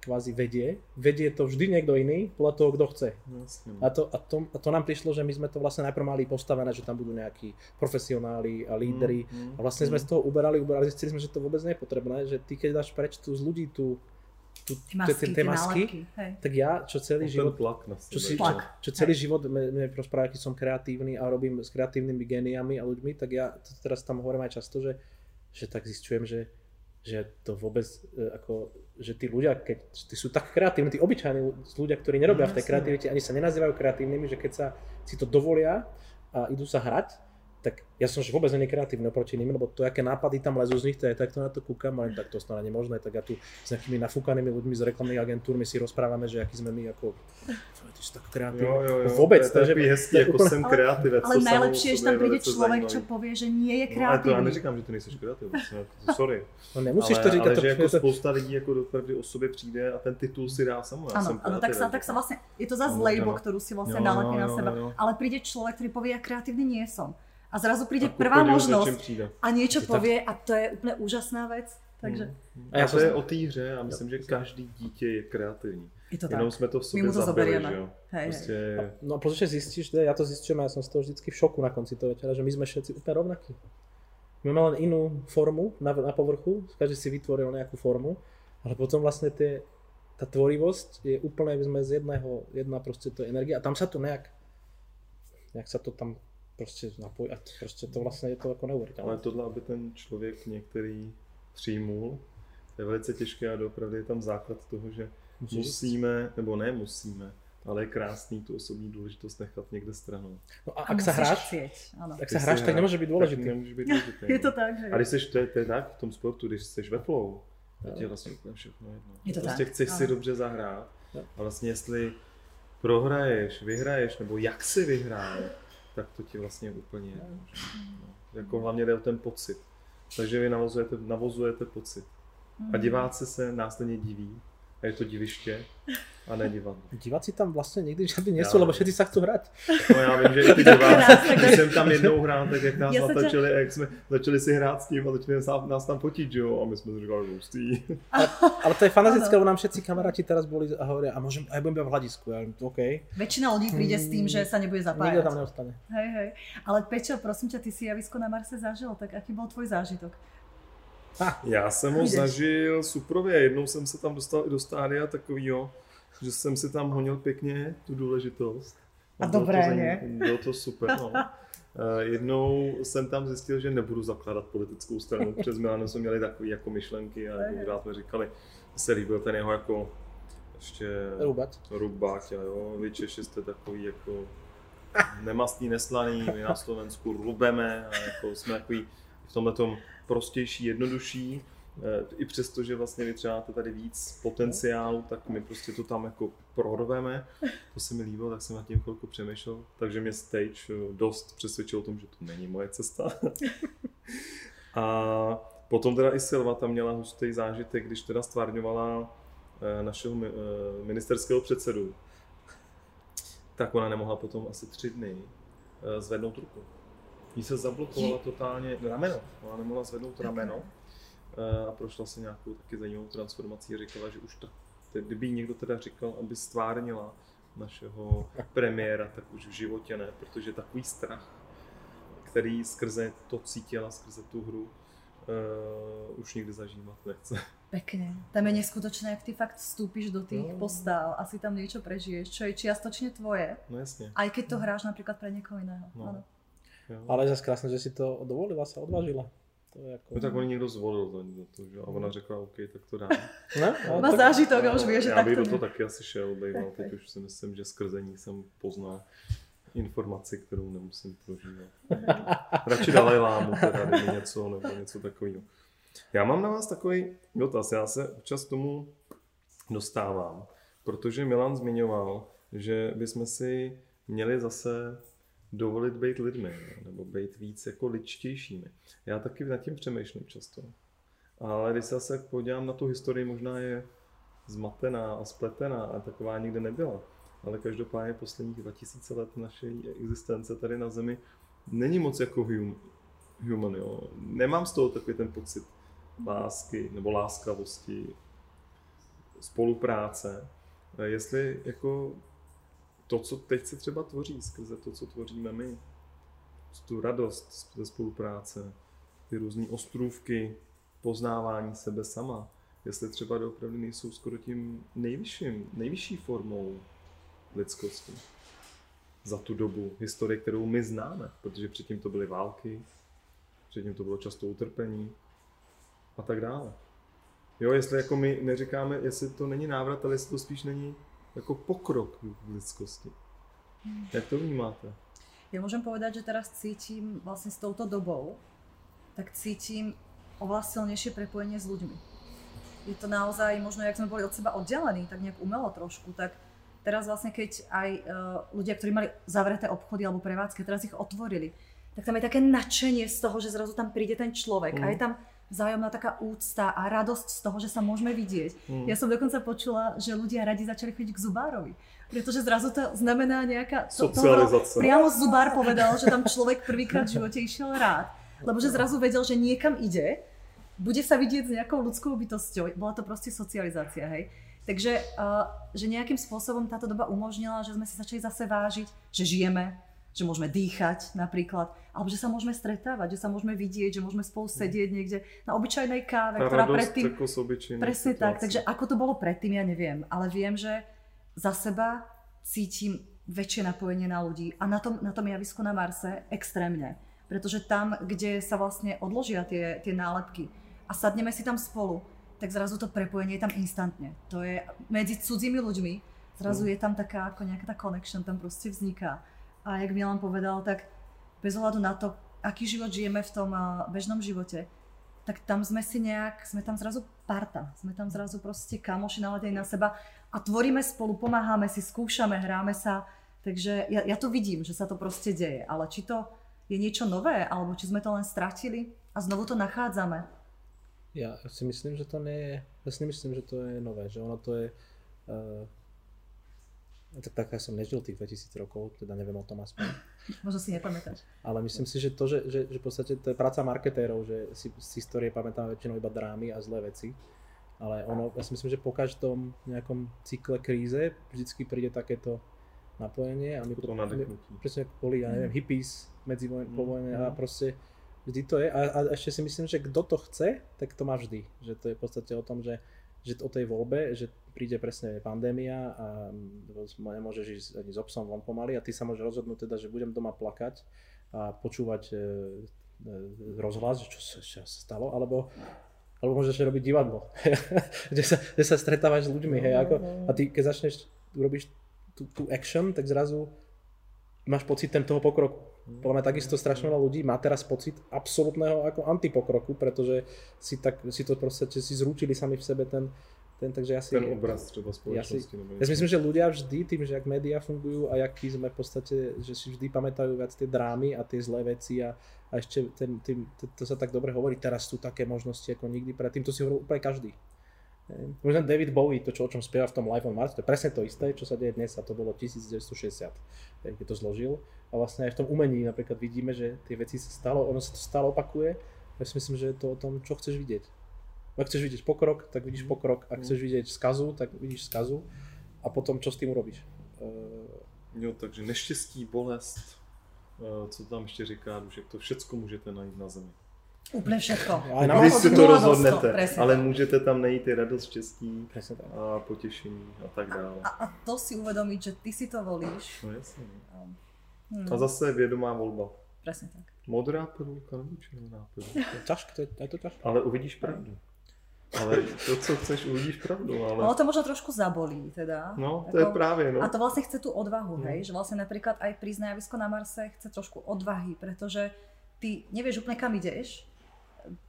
kvázi vedie. Vedie to vždy niekto iný, podľa toho, kto chce. A to, a, to, a to nám prišlo, že my sme to vlastne najprv mali postavené, že tam budú nejakí profesionáli a lídry. Mm, mm, A vlastne sme mm. z toho uberali, uberali, zistili sme, že to vôbec nie je potrebné, že ty keď dáš preč tu z ľudí tú, Tie masky, tie nálepky. Hej. tak ja, čo celý Ten život, tlak na čo, si, čo, Tlak. čo celý život mne, rozpráva, aký som kreatívny a robím s kreatívnymi géniami a ľuďmi, tak ja to teraz tam hovorím aj často, že, že tak zistujem, že, že to vôbec e, ako, že tí ľudia, keď tí sú tak kreatívni, tí obyčajní ľudia, ktorí nerobia v tej kreativite, ani sa nenazývajú kreatívnymi, že keď sa si to dovolia a idú sa hrať, tak ja som že vôbec nie kreatívny oproti nim, lebo to, aké nápady tam lezú z nich, to je takto na to kúkam, ale tak to snad nie možné, tak ja tu s nejakými nafúkanými ľuďmi z reklamných agentúrmi si rozprávame, že aký sme my ako, ty si tak kreatívny. Jo, jo, jo. Vôbec, to je takže- hezký, jako úplne- jsem Ale- kreativec. Ale o najlepšie je, že tam príde človek, čo povie, že nie je No, ale to já kreatívny. neříkám, že ty nejsi kreativec, no, to- sorry. No nemusíš ale, to říkať, ale to, že jako to, spousta lidí jako dopravdy o sobě přijde a ten titul si dá samo. Jsem áno, tak sa, tak sa vlastne, je to zase Áno, label, ktorú si vlastne nalepí na seba. Ale príde človek, ktorý povie, ja kreatívny nie som. A zrazu príde A prvá možnosť přijde. a niečo Je tak- povie a to je úplne úžasná vec. Takže A, A já to je o té hře a myslím, že každý dítě je kreativní. je to tak. Jenom jsme to v sobě mu to zabili, zoberieme. jo. Hej, hej. Prostě, No a protože zistíš, že ja to zistujem a ja som z toho vždycky v šoku na konci toho večera, že my sme všetci úplne rovnakí. My máme len inú formu na, na povrchu, každý si vytvoril nejakú formu, ale potom vlastne tie, tá tvorivosť je úplne sme z jedného, jedna proste to je energia a tam sa to nejak, nejak sa to tam prostě napojí a prostě to vlastně je to jako neuvěřitelné. Ale tohle, aby ten člověk některý přijmul, je velice těžké a opravdu je tam základ toho, že Musíš musíme, nebo ne musíme, ale je krásný tu osobní důležitost nechat někde stranou. No a, a ak sa hráš, chcieť, ak sa hráš, tak nemôže byť dôležitý. nemôže byť dôležitý. je to tak, že? A když seš, to je, to je tak v tom sportu, když jsi ve flow, tak je vlastně úplně všechno jedno. Je to prostě tak. chceš ano. si dobře zahrát a vlastně jestli prohraješ, vyhraješ, nebo jak si vyhrál, tak to ti vlastně úplně. No. Jako hlavně jde o ten pocit. Takže vy navozujete, navozujete pocit. A diváci se následně diví, a je to diviště a ne divadlo. Diváci tam vlastně nikdy žádný nejsou, lebo všetci sa chcú hrať. No já vím, že i ty diváci, když jsem tam jednou hrál, tak jak nás natočili, jak jsme začali si hrát s tím a začali nás, tam že jo, a my jsme si říkali, hustý. Ale to je fantastické, lebo nám všetci kamaráti teraz boli a hovoria, a môžem, a ja budem v hľadisku. Ja hovorím, OK. Väčšina ľudí príde s tým, že sa nebude Nikto zapájať. tam neostane. Hej, hej. Ale Pečo, prosím ťa, ty si javisko na Marse zažil, tak aký bol tvoj zážitok? Já jsem ho zažil suprově, jednou jsem se tam dostal i do stádia takovýho, že jsem si tam honil pěkně tu důležitost. A bylo dobré, to, ne? Bylo to super, no. *laughs* Eh, Jednou jsem tam zjistil, že nebudu zakládat politickou stranu. Přes Milano jsme měli takové jako myšlenky a jako pořád jsme říkali, že se líbil ten jeho jako ještě Rúbať. Rubáť, a jo, vy Češi jste takový jako nemastný, neslaný, my na Slovensku rubeme a jako jsme takový v tomhle tom prostější, jednodušší. Eh, I přesto, že vlastně vy třeba máte tady víc potenciálu, tak my prostě to tam jako prorveme. To se mi líbilo, tak jsem nad tím chvilku přemýšlel. Takže mě stage eh, dost přesvědčil o tom, že to není moje cesta. *laughs* a potom teda i Silva tam měla hustý zážitek, když teda stvárňovala eh, našeho mi- eh, ministerského předsedu, tak ona nemohla potom asi tři dny zvednout ruku. Jí se zablokovala totálně rameno, ona nemohla zvednout rameno eh, a prošla se nějakou taky zajímavou transformací a říkala, že už to, kdyby někdo teda říkal, aby stvárnila našeho premiéra, tak už v životě ne, protože takový strach, který skrze to cítila, skrze tu hru, uh, už nikdy zažívat nechce. Pekne. Tam je neskutočné, jak ty fakt vstúpiš do tých No. postáv a si tam niečo prežiješ, čo je čiastočne tvoje, No jasně. aj keď to hráš napríklad pre niekoho iného. No. Áno. Jo. Ale je zase krásne, že si to dovolila, sa odvážila. To je ako... No tak on někdo zvolil za za to, že? A ona řekla, OK, tak to dám. *laughs* No, ale Má tak- zážitok a už vie, že Já tak bych to do toho taky asi šel. Tak, Teď už si myslím, že skrze ní jsem poznal informaci, kterou nemusím prožívat. *laughs* Radši Dalaj Lámu teda, kdyby něco nebo něco takového. Já mám na vás takový dotaz, já se občas k tomu dostávám, protože Milan zmiňoval, že bychom si měli zase dovolit být lidmi, ne? nebo být víc jako ličtějšími. Já taky nad tím přemýšlím často. Ale když se zase podívám na tu historii, možná je zmatená a spletená a taková nikdy nebyla. Ale každopádně posledních 2000 let naší existence tady na Zemi není moc jako hum, human. Jo. Nemám z toho takový ten pocit lásky nebo láskavosti, spolupráce. Jestli jako to, co teď se třeba tvoří skrze to, co tvoříme my, tu radost ze spolupráce, ty různé ostrůvky, poznávání sebe sama, jestli třeba doopravdy nejsou skoro tím nejvyšším, nejvyšší formou lidskosti. Za tu dobu, historie, kterou my známe, protože předtím to byly války, předtím to bylo často utrpení a tak dále. Jo, jestli jako my neříkáme, jestli to není návrat, ale jestli to spíš není jako pokrok v lidskosti. Jak to vnímáte? Ja môžem povedať, že teraz cítim vlastne s touto dobou, tak cítim oveľa silnejšie prepojenie s ľuďmi. Je to naozaj, možno jak sme boli od seba oddelení, tak nejak umelo trošku, tak teraz vlastne keď aj uh, ľudia, ktorí mali zavreté obchody alebo prevádzky, teraz ich otvorili, tak tam je také nadšenie z toho, že zrazu tam príde ten človek Mm. a je tam vzájomná taká úcta a radosť z toho, že sa môžeme vidieť. Mm. Ja som dokonca počula, že ľudia radi začali chodiť k zubárovi, pretože zrazu to znamená nejaká... To, to priamo zubár povedal, že tam človek prvýkrát v živote išiel rád, lebo že zrazu vedel, že niekam ide, bude sa vidieť s nejakou ľudskou bytosťou. Bola to proste socializácia, hej. Takže uh, že nejakým spôsobom táto doba umožnila, že sme si začali zase vážiť, že žijeme, že môžeme dýchať napríklad, alebo že sa môžeme stretávať, že sa môžeme vidieť, že môžeme spolu sedieť niekde na obyčajnej káve, Tá ktorá predtým... Presne tak, situácie. takže ako to bolo predtým, ja neviem, ale viem, že za seba cítim väčšie napojenie na ľudí a na tom, na tom javisku na Marse extrémne. Pretože tam, kde sa vlastne odložia tie, tie nálepky a sadneme si tam spolu, tak zrazu to prepojenie je tam instantne. To je medzi cudzími ľuďmi, zrazu je tam taká ako nejaká tá connection tam proste vzniká. A jak Milan povedal, tak bez ohľadu na to, aký život žijeme v tom a, bežnom živote, tak tam sme si nejak, sme tam zrazu parta, sme tam zrazu proste kamoši naladení na seba a tvoríme spolu, pomáhame si, skúšame, hráme sa, takže ja, ja to vidím, že sa to proste deje, ale či to je niečo nové, alebo či sme to len stratili a znovu to nachádzame. Ja si myslím, že to nie je, ja si nemyslím, že to je nové, že ono to je, uh, tak, tak ja som nežil tých 2000 rokov, teda neviem o tom aspoň. *laughs* Možno si nepamätáš. Ale myslím si, že to, že, že, že v podstate to je práca marketérov, že si z histórie pamätáme väčšinou iba drámy a zlé veci. Ale ono, ja si myslím, že po každom nejakom cykle kríze vždycky príde takéto napojenie a my, To my nadechnutí. presne ako boli, ja neviem, hippies medzi vojn, po Mm, vojne a mm. proste vždy to je. A, a ešte si myslím, že kto to chce, tak to má vždy. Že to je v podstate o tom, že, že o tej voľbe, že príde presne pandémia a nemôžeš ísť ani s obsom von pomaly a ty sa môžeš rozhodnúť teda, že budem doma plakať a počúvať e, e, rozhlas, čo sa, čo sa stalo, alebo alebo môžeš robiť divadlo, *laughs* kde, sa, kde sa stretávaš s ľuďmi, hej, ako, a ty keď začneš, urobíš tú, tú action, tak zrazu máš pocit ten toho pokroku. Podľa mňa takisto strašne veľa ľudí má teraz pocit absolútneho ako antipokroku, pretože si, tak, si to proste si zrútili sami v sebe ten, ten takže ja si... Ten obraz třeba ja, si, spoločnosti. ja si myslím, že ľudia vždy tým, že ak médiá fungujú a aký sme v podstate, že si vždy pamätajú viac tie drámy a tie zlé veci a, a ešte ten, tým, to, to, sa tak dobre hovorí, teraz sú také možnosti ako nikdy predtým, to si hovoril úplne každý. Hej. Možno David Bowie, to čo, o čom spieva v tom Live on Mars, to je presne to isté, čo sa deje dnes a to bolo 1960, hej, keď to zložil. A vlastne aj v tom umení napríklad vidíme, že tie veci sa stalo, ono sa to stále opakuje. Ja si myslím, že je to o tom, čo chceš vidieť. Ak chceš vidieť pokrok, tak vidíš pokrok. Ak chceš vidieť skazu, tak vidíš skazu. A potom čo s tým urobíš? Uh, Jo, takže neštěstí, bolest, eh, co tam ještě říká Dušek, to všecko můžete najít na zemi. Úplne všetko. Aj na Když si to rozhodnete, presne ale můžete tam najít i radost, štěstí presne tak. a potěšení a tak dále. A, a to si uvedomiť, že ty si to volíš. No jasně. Hmm, A zase vědomá volba. presne tak. Modrá pilulka nebo červená pilulka. Ťažké, to je, to ťažké. Ale uvidíš pravdu. Ale to, co chceš, uvidíš pravdu, ale... to možno trošku zabolí, teda. No, to je Ako- právě, no. A to vlastne chce tú odvahu, No. hej? Že vlastne napríklad aj prísť na javisko na Marse chce trošku odvahy, pretože ty nevieš úplne kam ideš.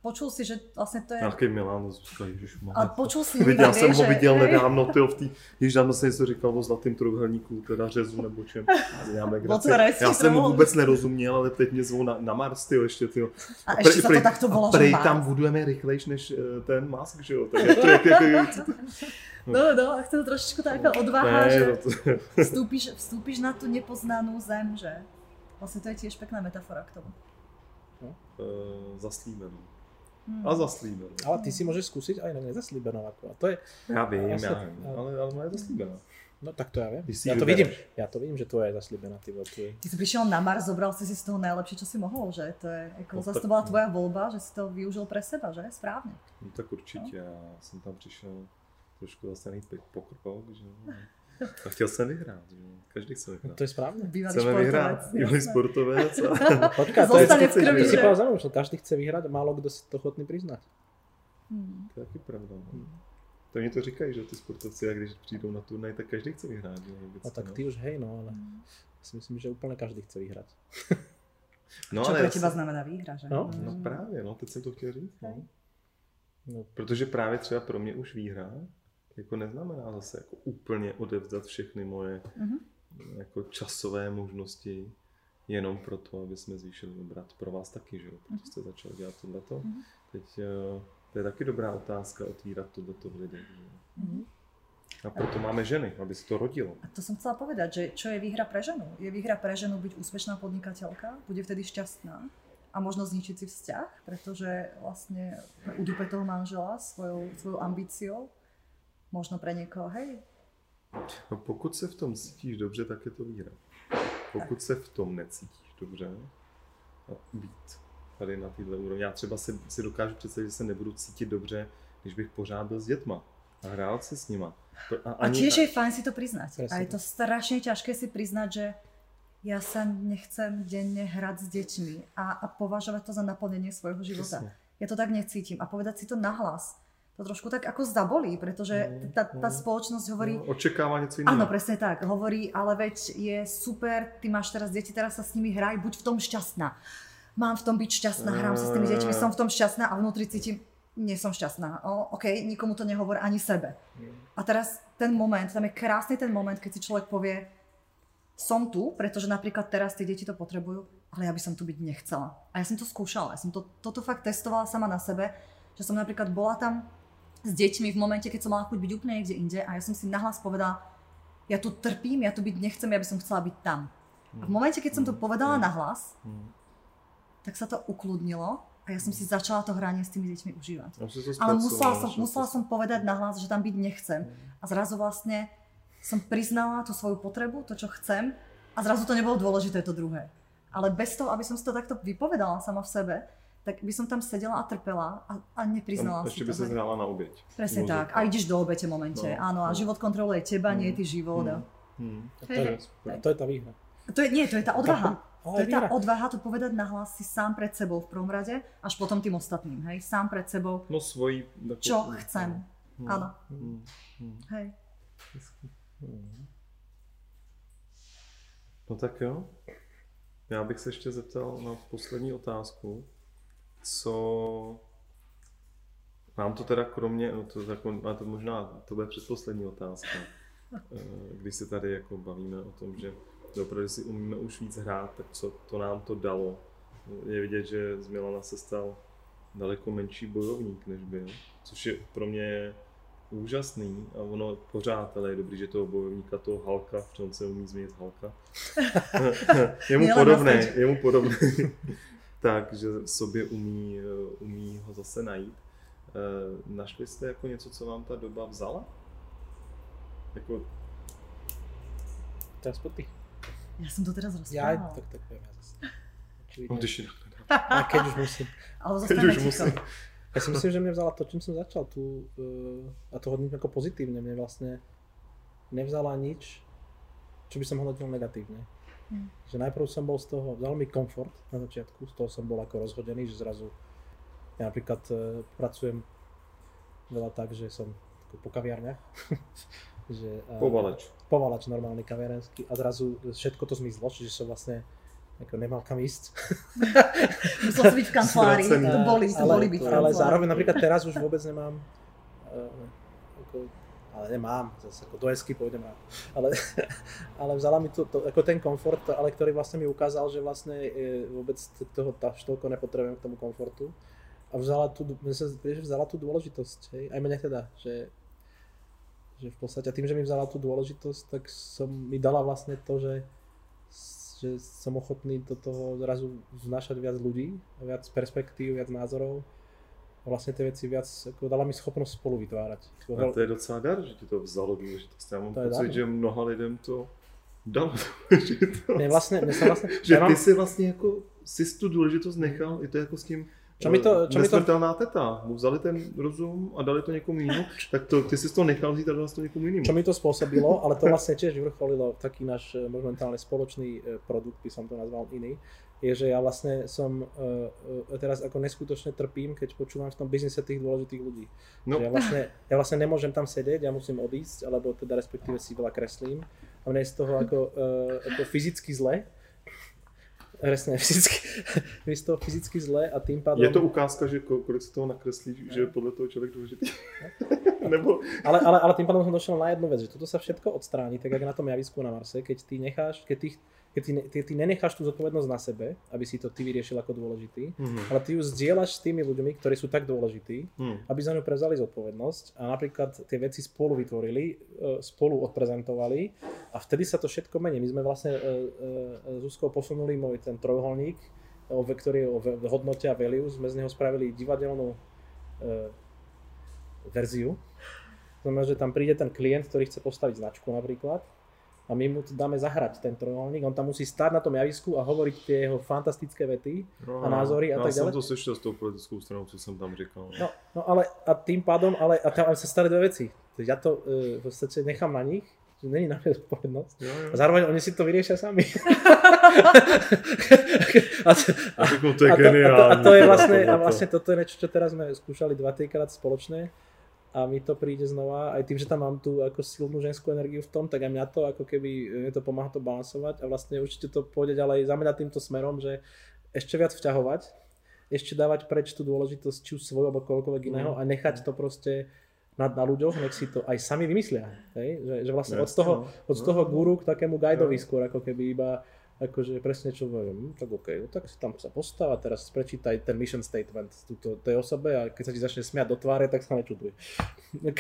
Počul si, že vlastne to je... Nějaký Milan Zuzka, ježišmarja. Ale počul si *laughs* niekde, jsem vieš, ho viděl nedávno, tyjo, v tý, již dávno jsem něco říkal o zlatým trojuhelníku, teda řezu nebo čem. *laughs* Já, jsem mu vůbec nerozuměl, ale teď mě zvou na, na Mars, tyjo, ještě, tyjo. A ešte sa to takto volá, že prej Mars. tam budujeme rychlejš než eh, ten Musk, že jo? Tak je to jak, jak, jak, No, no, a chce to trošičku taká odvaha, ne, že no to, vstúpiš, vstúpiš na tú nepoznanú zem, že? Vlastne to je tiež pekná metafora k tomu. Zaslíbeno. Hmm. A zaslíbeno. Ale ty si môžeš skúsiť aj na nezaslíbenou. Ako. A to je, Já vím, já vím, ale, ale má je zaslíbeno. no tak to ja viem. Ty si Ja ju to vidím, ja to vidím, že tvoja je zaslíbená, ty veľký. Ty si prišiel na Mars, zobral si si z toho najlepšie, čo si mohol, že? To je, ako, No, zase to bola tvoja voľba, že si to využil pre seba, že? Správne. No tak určitě, já jsem tam přišel trošku zase nejít pokrok, že. A chtěl jsem vyhrát, že jo. Každý chce No vyhrát. to je správne. Bývalý Chceme športovec. vyhrát, bývalý sportovec a *laughs* Počkaj, to je, ty si že? povedal zaujímavé, že každý chce vyhrať a málo kto si to ochotný priznať. Hmm. to je taky pravda. No. To oni to říkají, že ty sportovci, a když přijdou na turnaj, tak každý chce vyhrát. Jo, No tak no. ty už hej, no ale ja si myslím, že úplne každý chce vyhrať. No, Čo ale pre teba si- znamená výhra, že? No. No právě, no, teď jsem to chtěl říct. No. No, Protože právě třeba pro mě už výhra jako neznamená zase jako úplně odevzdat všechny moje Mhm. jako časové možnosti jenom proto, aby jsme zvýšili obrat. Pro vás taky, že jo? Proto jste začali dělat tohleto. Mhm. Teď eh, to je taky dobrá otázka otvírat tohleto v lidech. Mhm. A proto máme ženy, aby se to rodilo. A to som chcela povedať, že čo je výhra pre ženu? Je výhra pre ženu byť úspešná podnikateľka, bude vtedy šťastná a možno zničiť si vzťah, pretože vlastne udupe toho manžela svojou, svojou ambíciou. Možno pre niekoho, hej, No pokud se v tom cítíš dobře, tak je to výhra. pokud se v tom necítíš dobře, a být tady na této úrovni. Já třeba si, si dokážu představit, že se nebudu cítit dobře, když bych pořád byl s dětma a hrál si s nima. A, a tiež je fajn si to priznať. Presne. A je to strašne ťažké si priznať, že ja sa nechcem denne hrať s deťmi a, a považovať to za naplnenie svojho života. Presne. Ja to tak necítim. A povedať si to nahlas to trošku tak ako zabolí, pretože tá, tá mm. spoločnosť hovorí... No, očakáva niečo iné. Áno, presne tak. Hovorí, ale veď je super, ty máš teraz deti, teraz sa s nimi hraj, buď v tom šťastná. Mám v tom byť šťastná, hrám sa s tými deťmi, som v tom šťastná a vnútri cítim, nie som šťastná. O, OK, nikomu to nehovor ani sebe. A teraz ten moment, tam je krásny ten moment, keď si človek povie, som tu, pretože napríklad teraz tie deti to potrebujú, ale ja by som tu byť nechcela. A ja som to skúšala, ja som to, toto fakt testovala sama na sebe, že som napríklad bola tam s deťmi v momente, keď som mala chuť byť úplne niekde inde a ja som si nahlas povedala, ja tu trpím, ja tu byť nechcem, ja by som chcela byť tam. A v momente, keď som to povedala nahlas, tak sa to ukludnilo a ja som si začala to hranie s tými deťmi užívať. Ale musela som, musela som povedať nahlas, že tam byť nechcem. A zrazu vlastne som priznala tú svoju potrebu, to, čo chcem a zrazu to nebolo dôležité, to druhé. Ale bez toho, aby som si to takto vypovedala sama v sebe, tak by som tam sedela a trpela a, a nepriznala si Ešte by sa zhrala na obeď. Presne tak. A ideš do obete momente. No, Áno, a no. život kontroluje teba, mm. nie ty život. Mm. Mm. To, je, to je tá výhra. To je, nie, to je tá odvaha. To je tá odvaha to povedať nahlas si sám pred sebou v prvom rade, až potom tým ostatným, hej? Sám pred sebou. No svoj... Čo chcem. Mm. Áno. Mm. Hej. No tak jo. Já bych se ještě zeptal na poslední otázku co Mám to teda kromě, no to, jako, má to možná, to bude předposlední otázka, *laughs* eh, když se tady jako bavíme o tom, že opravdu si umíme už víc hrát, tak co to nám to dalo. Je vidět, že z Milana se stal daleko menší bojovník, než byl, což je pro mě úžasný a ono pořád, ale je dobrý, že toho bojovníka, toho Halka, v čem se umí změnit Halka, *laughs* *laughs* je mu podobný, je mu podobný tak, že sobě umí, eh, umí ho zase najít. Eh, našli jste jako něco, co vám ta doba vzala? Jako... Teraz po ty. Já jsem to teraz rozprávala. Já, tak, tak ja zase. *laughs* No, když A keď už musím. Ale keď už musím. Ja si myslím, že mne vzala to, čím som začal tu, uh, a to hodnotím ako pozitívne, mne vlastne nevzala nič, čo by som hodnotil negatívne. Mm. Že najprv som bol z toho veľmi komfort na začiatku, z toho som bol ako rozhodený, že zrazu ja napríklad e, pracujem veľa tak, že som po kaviarniach. *laughs* že, e, povalač. Povalač normálny kaviarenský a zrazu všetko to zmizlo, čiže som vlastne ako nemal kam ísť. Musel si byť v kancelárii, to boli, to boli byť Ale zároveň napríklad teraz už vôbec nemám uh, ako ale nemám, zase ako do esky pôjdem. Ale, *laughs* ale vzala mi to, to, ako ten komfort, ale ktorý vlastne mi ukázal, že vlastne je, vôbec toho toľko nepotrebujem k tomu komfortu. A vzala tú, sa, vzala tú dôležitosť, hej, aj mne teda, že, že v podstate tým, že mi vzala tú dôležitosť, tak som mi dala vlastne to, že, že som ochotný do toho zrazu vnášať viac ľudí, viac perspektív, viac názorov a vlastně ty věci víc, jako dala mi schopnost spolu vytvárat. A to je docela dar, že ti to vzalo důležitost. Já mám to pocit, že mnoha lidem to dalo *laughs* důležitost. Ne, vlastně, ne, vlastně, že mám... ty si vlastně jako si tu důležitost nechal, i to jako s tím čo mi to, čo mi to... teta, mu vzali ten rozum a dali to někomu jinému, tak to, ty si to nechal vzít a dal to někomu jinému. Čo mi to spôsobilo, ale to vlastne tiež vyvrcholilo taký náš eh, momentálne spoločný eh, produkt, by som to nazval iný, je, že ja vlastne som uh, teraz ako neskutočne trpím, keď počúvam v tom biznise tých dôležitých ľudí. No. Že ja, vlastne, ja vlastne nemôžem tam sedieť, ja musím odísť, alebo teda respektíve si veľa kreslím. A mne je z toho ako, uh, ako fyzicky zle, Presne, *laughs* fyzicky, je toho fyzicky zle a tým pádom... Je to ukázka, že kolik se toho nakreslí, že je podle toho člověk důležitý? *laughs* Nebo... ale, ale, ale tým pádom som došiel na jednu vec, že toto sa všetko odstráni, tak jak na tom javisku na Marse, keď ty necháš, keď ty keď ty, ty, ty nenecháš tú zodpovednosť na sebe, aby si to ty vyriešil ako dôležitý, mm-hmm. ale ty ju zdieľaš s tými ľuďmi, ktorí sú tak dôležití, mm. aby za ňu prevzali zodpovednosť a napríklad tie veci spolu vytvorili, e, spolu odprezentovali a vtedy sa to všetko mení. My sme vlastne s e, Zuzkou posunuli môj ten trojuholník, ktorý je o hodnote a value, sme z neho spravili divadelnú e, verziu. Znamená, že tam príde ten klient, ktorý chce postaviť značku napríklad a a my mu to dáme zahrať, ten trojúholník, on tam musí stáť na tom javisku a hovoriť tie jeho fantastické vety a názory a já tak ďalej. to slyšel s tou politickou stranou, co jsem tam říkal. No, no ale a tým pádom, ale a tam sa stali dve veci. Ja to uh, v podstate nechám na nich, že není na mňa zodpovednosť. Jo, jo. A zároveň oni si to vyriešia sami. *laughs* a, A to je a, to, a, to, a to je vlastne, a vlastne toto je niečo, čo teraz sme skúšali 2 krát spoločné a mi to príde znova, aj tým, že tam mám tú ako silnú ženskú energiu v tom, tak aj mňa to ako keby, mne to pomáha to balansovať a vlastne určite to pôjde ďalej zamerať týmto smerom, že ešte viac vťahovať, ešte dávať preč tú dôležitosť či už svoju alebo koľkoľvek iného Mm. a nechať to proste na, na ľuďoch, nech si to aj sami vymyslia. Hej? Že, že vlastne od toho, no. od toho no. guru k takému guidovi No. skôr, ako keby iba akože presne čo poviem, hm, tak OK, no tak si tam sa postav a teraz prečítaj ten mission statement túto, tej osobe a keď sa ti začne smiať do tváre, tak sa nečuduj. Jo,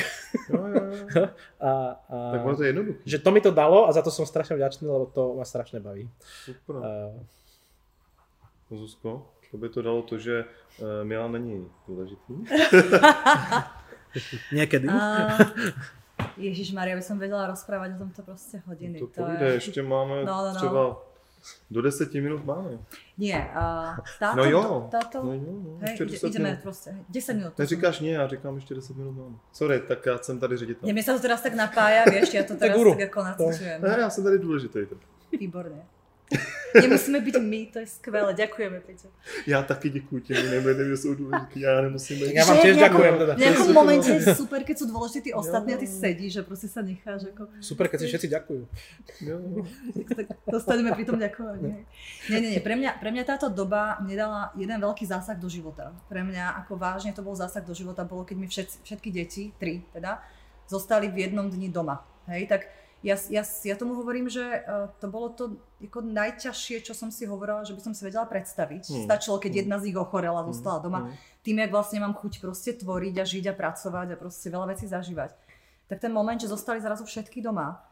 jo. *laughs* a, a, Tak to je jednoduché. že to mi to dalo a za to som strašne vďačný, lebo to ma strašne baví. Super. A, Zuzko, to by to dalo to, že uh, Milan není důležitý. *laughs* niekedy. A... Ježiš Maria, by som vedela rozprávať o tomto proste hodiny. To povíde, ještě máme No, no, no. třeba do deseti minut máme. Nie, a táto... No jo. Táto... No jo, no, Hej, ještě ide, 10 ideme minut. proste. 10 minút. Neříkáš nie, já říkám ještě 10 minut máme. Sorry, tak já jsem tady ředitel. Nie, mne sa to teraz tak napája, vieš, ja to *laughs* teraz guru. tak ako nacvičujem. Ne, já jsem tady důležitý. Tak. Výborne. Nemusíme byť my, to je skvelé. Ďakujeme, Peťo. Já taky děkuji těm, nevědím, že jsou důležitý, já nemusím být. Ja vám Že tiež ďakujem teda. V nejakom Super. momente je super, keď sú dôležití tí ostatní a ty sedíš, že proste sa necháš ako... Super, keď si všetci ďakujú. Dostaneme pri tom ďakovaní. Nie, nie, nie. Pre mňa, pre mňa táto doba mne dala jeden veľký zásah do života. Pre mňa ako vážne to bol zásah do života, bolo keď mi všetci, všetky deti, tri teda, zostali v jednom dni doma. Hej, tak ja, ja, ja tomu hovorím, že uh, to bolo to ako najťažšie, čo som si hovorila, že by som si vedela predstaviť. Hmm. Stačilo, keď jedna z nich ochorela a zostala doma. Mm. Tým, jak vlastne mám chuť proste tvoriť a žiť a pracovať a proste veľa vecí zažívať. Tak ten moment, že zostali zrazu všetky doma,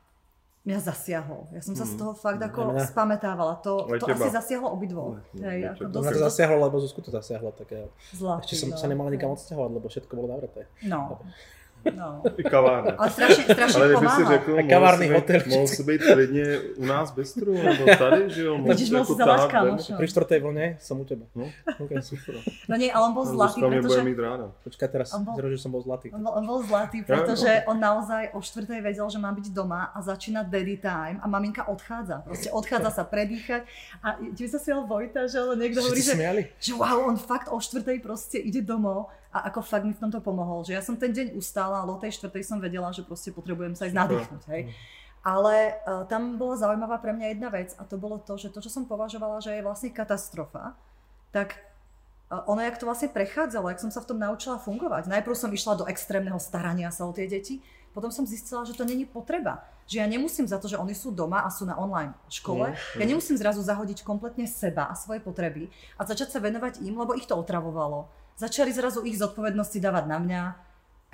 mňa zasiahol. Ja som sa z toho fakt ako Mňa- spamätávala. To, to asi zasiahlo obidvoch. Hej, ako dosť, to zasiahlo, lebo Zuzku to zasiahlo, tak ja zlatý, ešte som no. sa nemal nikam odsťahovať, lebo všetko bolo navreté. No, no. I kavárna. Ale strašne, strašne Ale kdyby si řekl, A mohl kavárny, hotel. mohl si být klidně u nás v Bistru, nebo tady, že jo? Vidíš, mohl si ven. kamoša. Pri štvrtej vlne som u teba. No, Okay. super. No nie, ale on bol No, zlatý, pretože... mít ráda. Počkaj teraz, On bol- zrazu, že som bol zlatý. On bol, on bol zlatý, pretože on naozaj o štvrtej vedel, že má byť doma a začína daddy time a maminka odchádza. Proste odchádza sa predýchať a ti sa smial Vojta, že ale niekto hovorí, že, že wow, on fakt o štvrtej proste ide domov a ako fakt mi v tomto pomohol. Že ja som ten deň ustála, ale o tej štvrtej som vedela, že proste potrebujem sa ísť nadýchnuť. Hej. Ale uh, tam bola zaujímavá pre mňa jedna vec a to bolo to, že to, čo som považovala, že je vlastne katastrofa, tak uh, ono, jak to vlastne prechádzalo, jak som sa v tom naučila fungovať. Najprv som išla do extrémneho starania sa o tie deti, potom som zistila, že to není potreba. Že ja nemusím za to, že oni sú doma a sú na online škole, Mm, ja nemusím zrazu zahodiť kompletne seba a svoje potreby a začať sa venovať im, lebo ich to otravovalo. Začali zrazu ich zodpovednosti dávať na mňa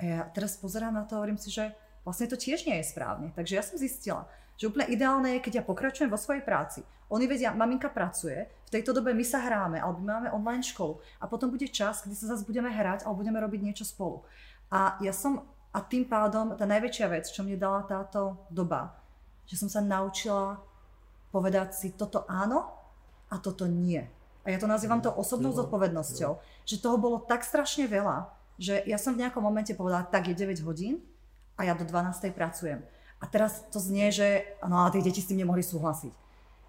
a ja teraz pozerám na to a hovorím si, že vlastne to tiež nie je správne. Takže ja som zistila, že úplne ideálne je, keď ja pokračujem vo svojej práci. Oni vedia, maminka pracuje, v tejto dobe my sa hráme, alebo máme online školu a potom bude čas, kedy sa zase budeme hrať alebo budeme robiť niečo spolu. A ja som, a tým pádom tá najväčšia vec, čo mne dala táto doba, že som sa naučila povedať si toto áno a toto nie. A ja to nazývam to osobnou No, zodpovednosťou, že toho bolo tak strašne veľa, že ja som v nejakom momente povedala, tak je 9 hodín a ja do 12. pracujem. A teraz to znie, že no ale tie deti s tým nemohli súhlasiť.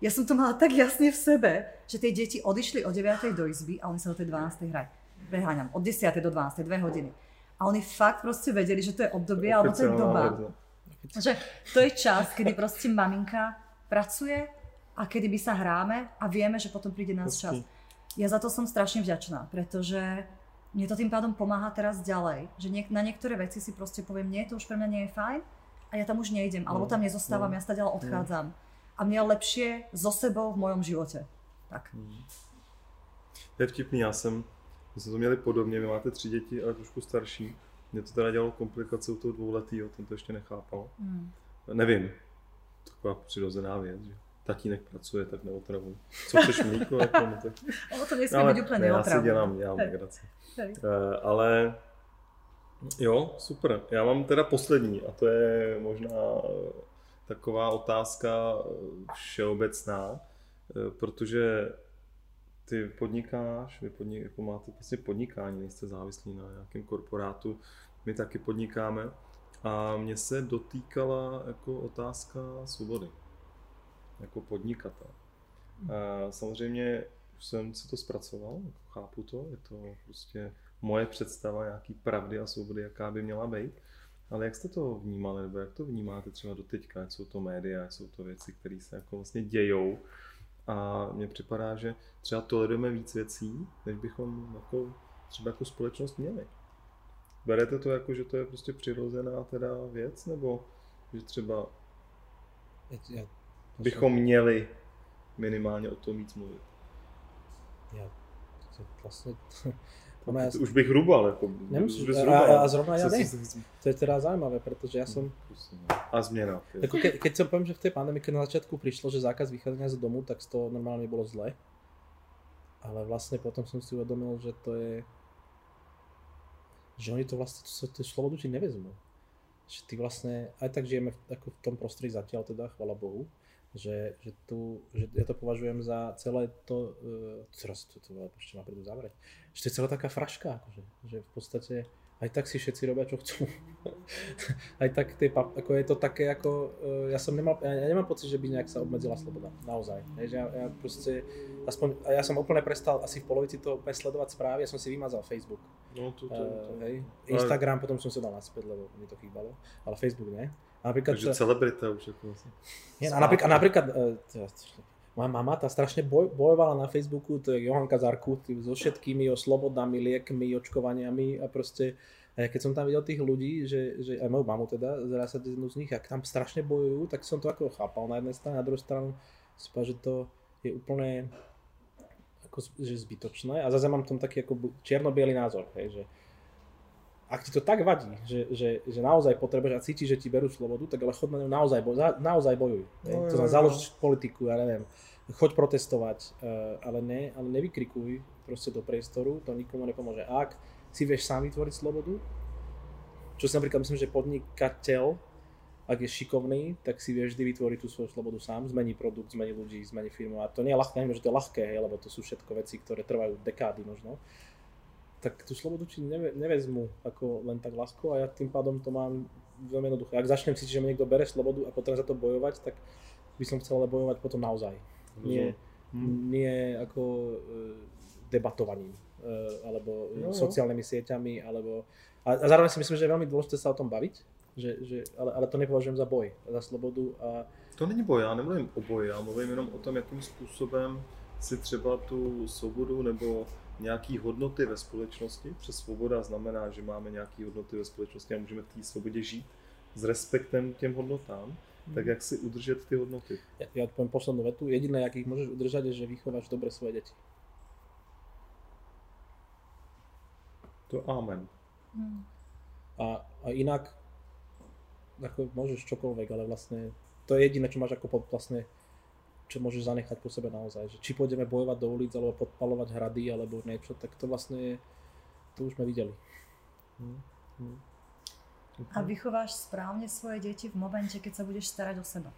Ja som to mala tak jasne v sebe, že tie deti odišli o 9. do izby a oni sa do tej 12. hrať. Preháňam, od 10. do 12. 2 hodiny. A oni fakt proste vedeli, že to je obdobie, alebo to je doba. Že to je čas, kedy proste maminka pracuje a kedy my sa hráme a vieme, že potom príde nás čas. Ja za to som strašne vďačná, pretože mne to tým pádom pomáha teraz ďalej. Že niek- na niektoré veci si proste poviem, nie, to už pre mňa nie je fajn a ja tam už nejdem, alebo tam nezostávam, ja sa ďalej odchádzam. A mne je lepšie so sebou v mojom živote. Tak. To je vtipný, já jsem, my jsme to měli podobně, vy máte tři děti, ale trošku starší. Mě to teda dělalo komplikace u toho dvouletýho, ten to ještě nechápal. Mm. Nevím, taková přirozená věc, že tatínek pracuje, tak neotravuj. Co chceš mlíko, jako, no, tak... *laughs* Ono to nesmie ale byť úplne ne, já si dělám, dělám Hej. legraci. Eh, ale jo, super. Já mám teda poslední a to je možná taková otázka všeobecná, protože ty podnikáš, vy podnik, jako máte vlastně podnikání, nejste závislí na nějakém korporátu, my taky podnikáme a mě se dotýkala jako otázka svobody, jako podnikatel. A samozřejmě už jsem si to zpracoval, chápu to, je to prostě moje představa nějaký pravdy a svobody, jaká by měla být. Ale jak jste to vnímali, nebo jak to vnímáte třeba do teďka, jak jsou to média, jak jsou to věci, které se jako vlastně dějou a mně připadá, že třeba tolerujeme víc věcí, než bychom jako, třeba jako společnost měli. Berete to jako, že to je prostě přirozená teda věc, nebo že třeba já, bychom měli minimálně o tom víc mluvit? Já, to vlastně, *laughs* Ono ja... Už bych hrubal, jako. Nemusíš, a, a, zrovna ja ne. To je teda zaujímavé, pretože ja som... A zmena. Ako ke, keď som poviem, že v tej pandémii, keď na začiatku prišlo, že zákaz vychádzania z domu, tak to normálne bolo zle. Ale vlastne potom som si uvedomil, že to je... Že oni to vlastne, to, to slobodu ti nevezmú. Že ty vlastne, aj tak žijeme v, ako v tom prostredí zatiaľ teda, chvala Bohu, že, že, tu, že ja to považujem za celé to, uh, to, to, ešte napredu zavrieť, že to je celá taká fraška, akože, že v podstate aj tak si všetci robia, čo chcú. *laughs* aj tak tie, ako je to také, ako, uh, ja som nemal, ja, ja nemám pocit, že by nejak sa obmedzila sloboda, naozaj. že ja, ja proste, aspoň, ja som úplne prestal asi v polovici to úplne sledovať správy, ja som si vymazal Facebook. No, to, to, to. Uh, hej. Instagram potom som sa dal naspäť, lebo mi to chýbalo, ale Facebook ne. Napríklad, Takže celebrita už ako vlastne. a napríklad, a napríklad uh, moja mama tá strašne boj, bojovala na Facebooku, to je Johanka Zarku, so všetkými o slobodami, liekmi, očkovaniami a proste a keď som tam videl tých ľudí, že, že aj moju mamu teda, zase jednu z nich, ak tam strašne bojujú, tak som to ako chápal na jednej strane, na druhej stranu si že to je úplne ako, že zbytočné a zase mám tam taký ako čierno názor, hej, že ak ti to tak vadí, že, že, že naozaj potrebuješ a cítiš, že ti berú slobodu, tak ale chod na ňu naozaj, boj, naozaj bojuj. No, to znamená, založiť politiku, ja neviem, choď protestovať, uh, ale, ne, ale nevykrikuj proste do priestoru, to nikomu nepomôže. Ak si vieš sám vytvoriť slobodu, čo si napríklad myslím, že podnikateľ, ak je šikovný, tak si vieš vždy vytvoriť tú svoju slobodu sám, zmení produkt, zmení ľudí, zmení firmu. A to nie je ľahké, neviem, že to je ľahké, hej, lebo to sú všetko veci, ktoré trvajú dekády možno. Tak tú slobodu neve, nevezmu ako len tak ľahko a ja tým pádom to mám veľmi jednoduché. Ak začnem cítiť, že mi niekto bere slobodu a potrebujem za to bojovať, tak by som chcel ale bojovať potom naozaj. Nie, hmm. nie ako e, debatovaním e, alebo no. sociálnymi sieťami, alebo... A, a zároveň si myslím, že je veľmi dôležité sa o tom baviť, že, že, ale, ale to nepovažujem za boj, za slobodu. A... To není boj, já nemluvím o boji, já mluvím jenom o tom, jakým způsobem si třeba tu svobodu nebo nějaký hodnoty ve společnosti, přes svoboda znamená, že máme nějaké hodnoty ve společnosti a můžeme v té svobodě žít s respektem k těm hodnotám, tak jak si udržet ty hodnoty? Ja, ja odpoviem poslednú vetu. Jediné, jak ich môžeš udržať, je, že vychováš dobre svoje deti. To amen. Hmm. A, a inak, ako môžeš čokoľvek, ale vlastne to je jediné, čo máš ako pod, vlastne, čo môžeš zanechať po sebe naozaj. Že či pôjdeme bojovať do ulic, alebo podpalovať hrady, alebo niečo, tak to vlastne, to už sme videli. Hmm. Hmm. A vychováš správne svoje deti v momente, keď sa budeš starať o seba.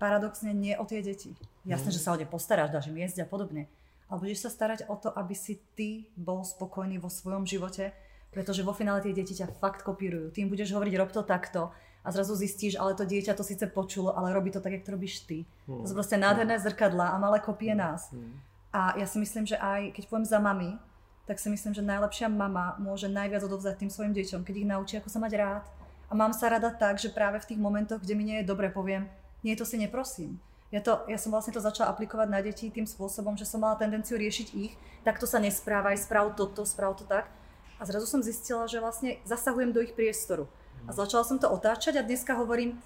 Paradoxne nie o tie deti. Jasné, že sa o ne postaráš, dáš im jesť a podobne. Ale budeš sa starať o to, aby si ty bol spokojný vo svojom živote, pretože vo finále tie deti ťa fakt kopírujú. Tým budeš hovoriť, rob to takto a zrazu zistíš, ale to dieťa to síce počulo, ale robí to tak, jak to robíš ty. Hmm. To sú proste nádherné zrkadla a malé kopie nás. Hmm. A ja si myslím, že aj keď poviem za mami, tak si myslím, že najlepšia mama môže najviac odovzdať tým svojim deťom, keď ich naučí, ako sa mať rád. A mám sa rada tak, že práve v tých momentoch, kde mi nie je dobre, poviem, nie to si neprosím. Ja, to, ja som vlastne to začala aplikovať na deti tým spôsobom, že som mala tendenciu riešiť ich, takto sa nesprávaj, správ toto, správ to tak. A zrazu som zistila, že vlastne zasahujem do ich priestoru. A začala som to otáčať a dneska hovorím,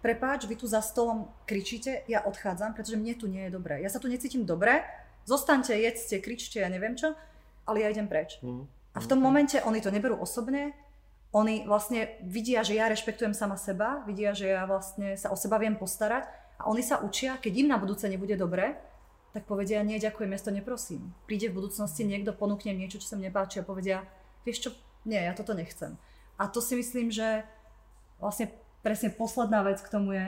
prepáč, vy tu za stolom kričíte, ja odchádzam, pretože mne tu nie je dobré. Ja sa tu necítim dobre, zostaňte, jedzte, kričte, ja neviem čo ale ja idem preč. Mm. A v tom momente oni to neberú osobne, oni vlastne vidia, že ja rešpektujem sama seba, vidia, že ja vlastne sa o seba viem postarať a oni sa učia, keď im na budúce nebude dobre, tak povedia, nie, ďakujem, ja to neprosím. Príde v budúcnosti niekto, ponúkne niečo, čo sa mne páči a povedia, vieš čo, nie, ja toto nechcem. A to si myslím, že vlastne presne posledná vec k tomu je,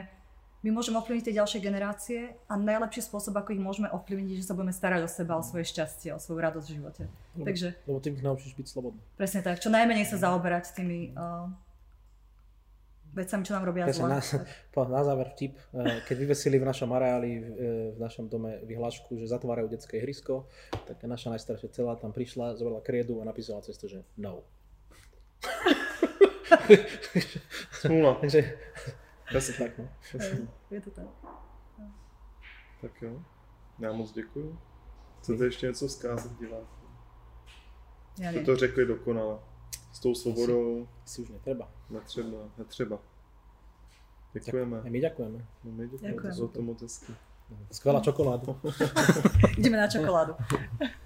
my môžeme ovplyvniť tie ďalšie generácie a najlepší spôsob, ako ich môžeme ovplyvniť, je, že sa budeme starať o seba, o svoje šťastie, o svoju radosť v živote. Lebo, Takže lebo tým ich naučíš byť slobodný. presne tak, čo najmenej sa zaoberať tými uh, vecami, čo nám robia Presne, zle. na, *laughs* na záver vtip, eh, keď vyvesili v našom areáli, v, eh, v našom dome vyhlášku, že zatvárajú detské ihrisko, tak naša najstaršia celá tam prišla, zobrala kriedu a napísala cez to, že no. *laughs* Smůla. Takže Jasně. tak no. Hej, Je to tak. Tak jo. Já moc děkuju. Chcete ještě něco vzkázat divákům? Ja Jste to řekli dokonale. S tou svobodou Si už netreba. netřeba. netřeba. Děkujeme. A my ďakujeme. No, my děkujeme. Ďakujeme. To to moc hezky. Skvelá čokoláda. *laughs* Ideme na čokoládu. *laughs*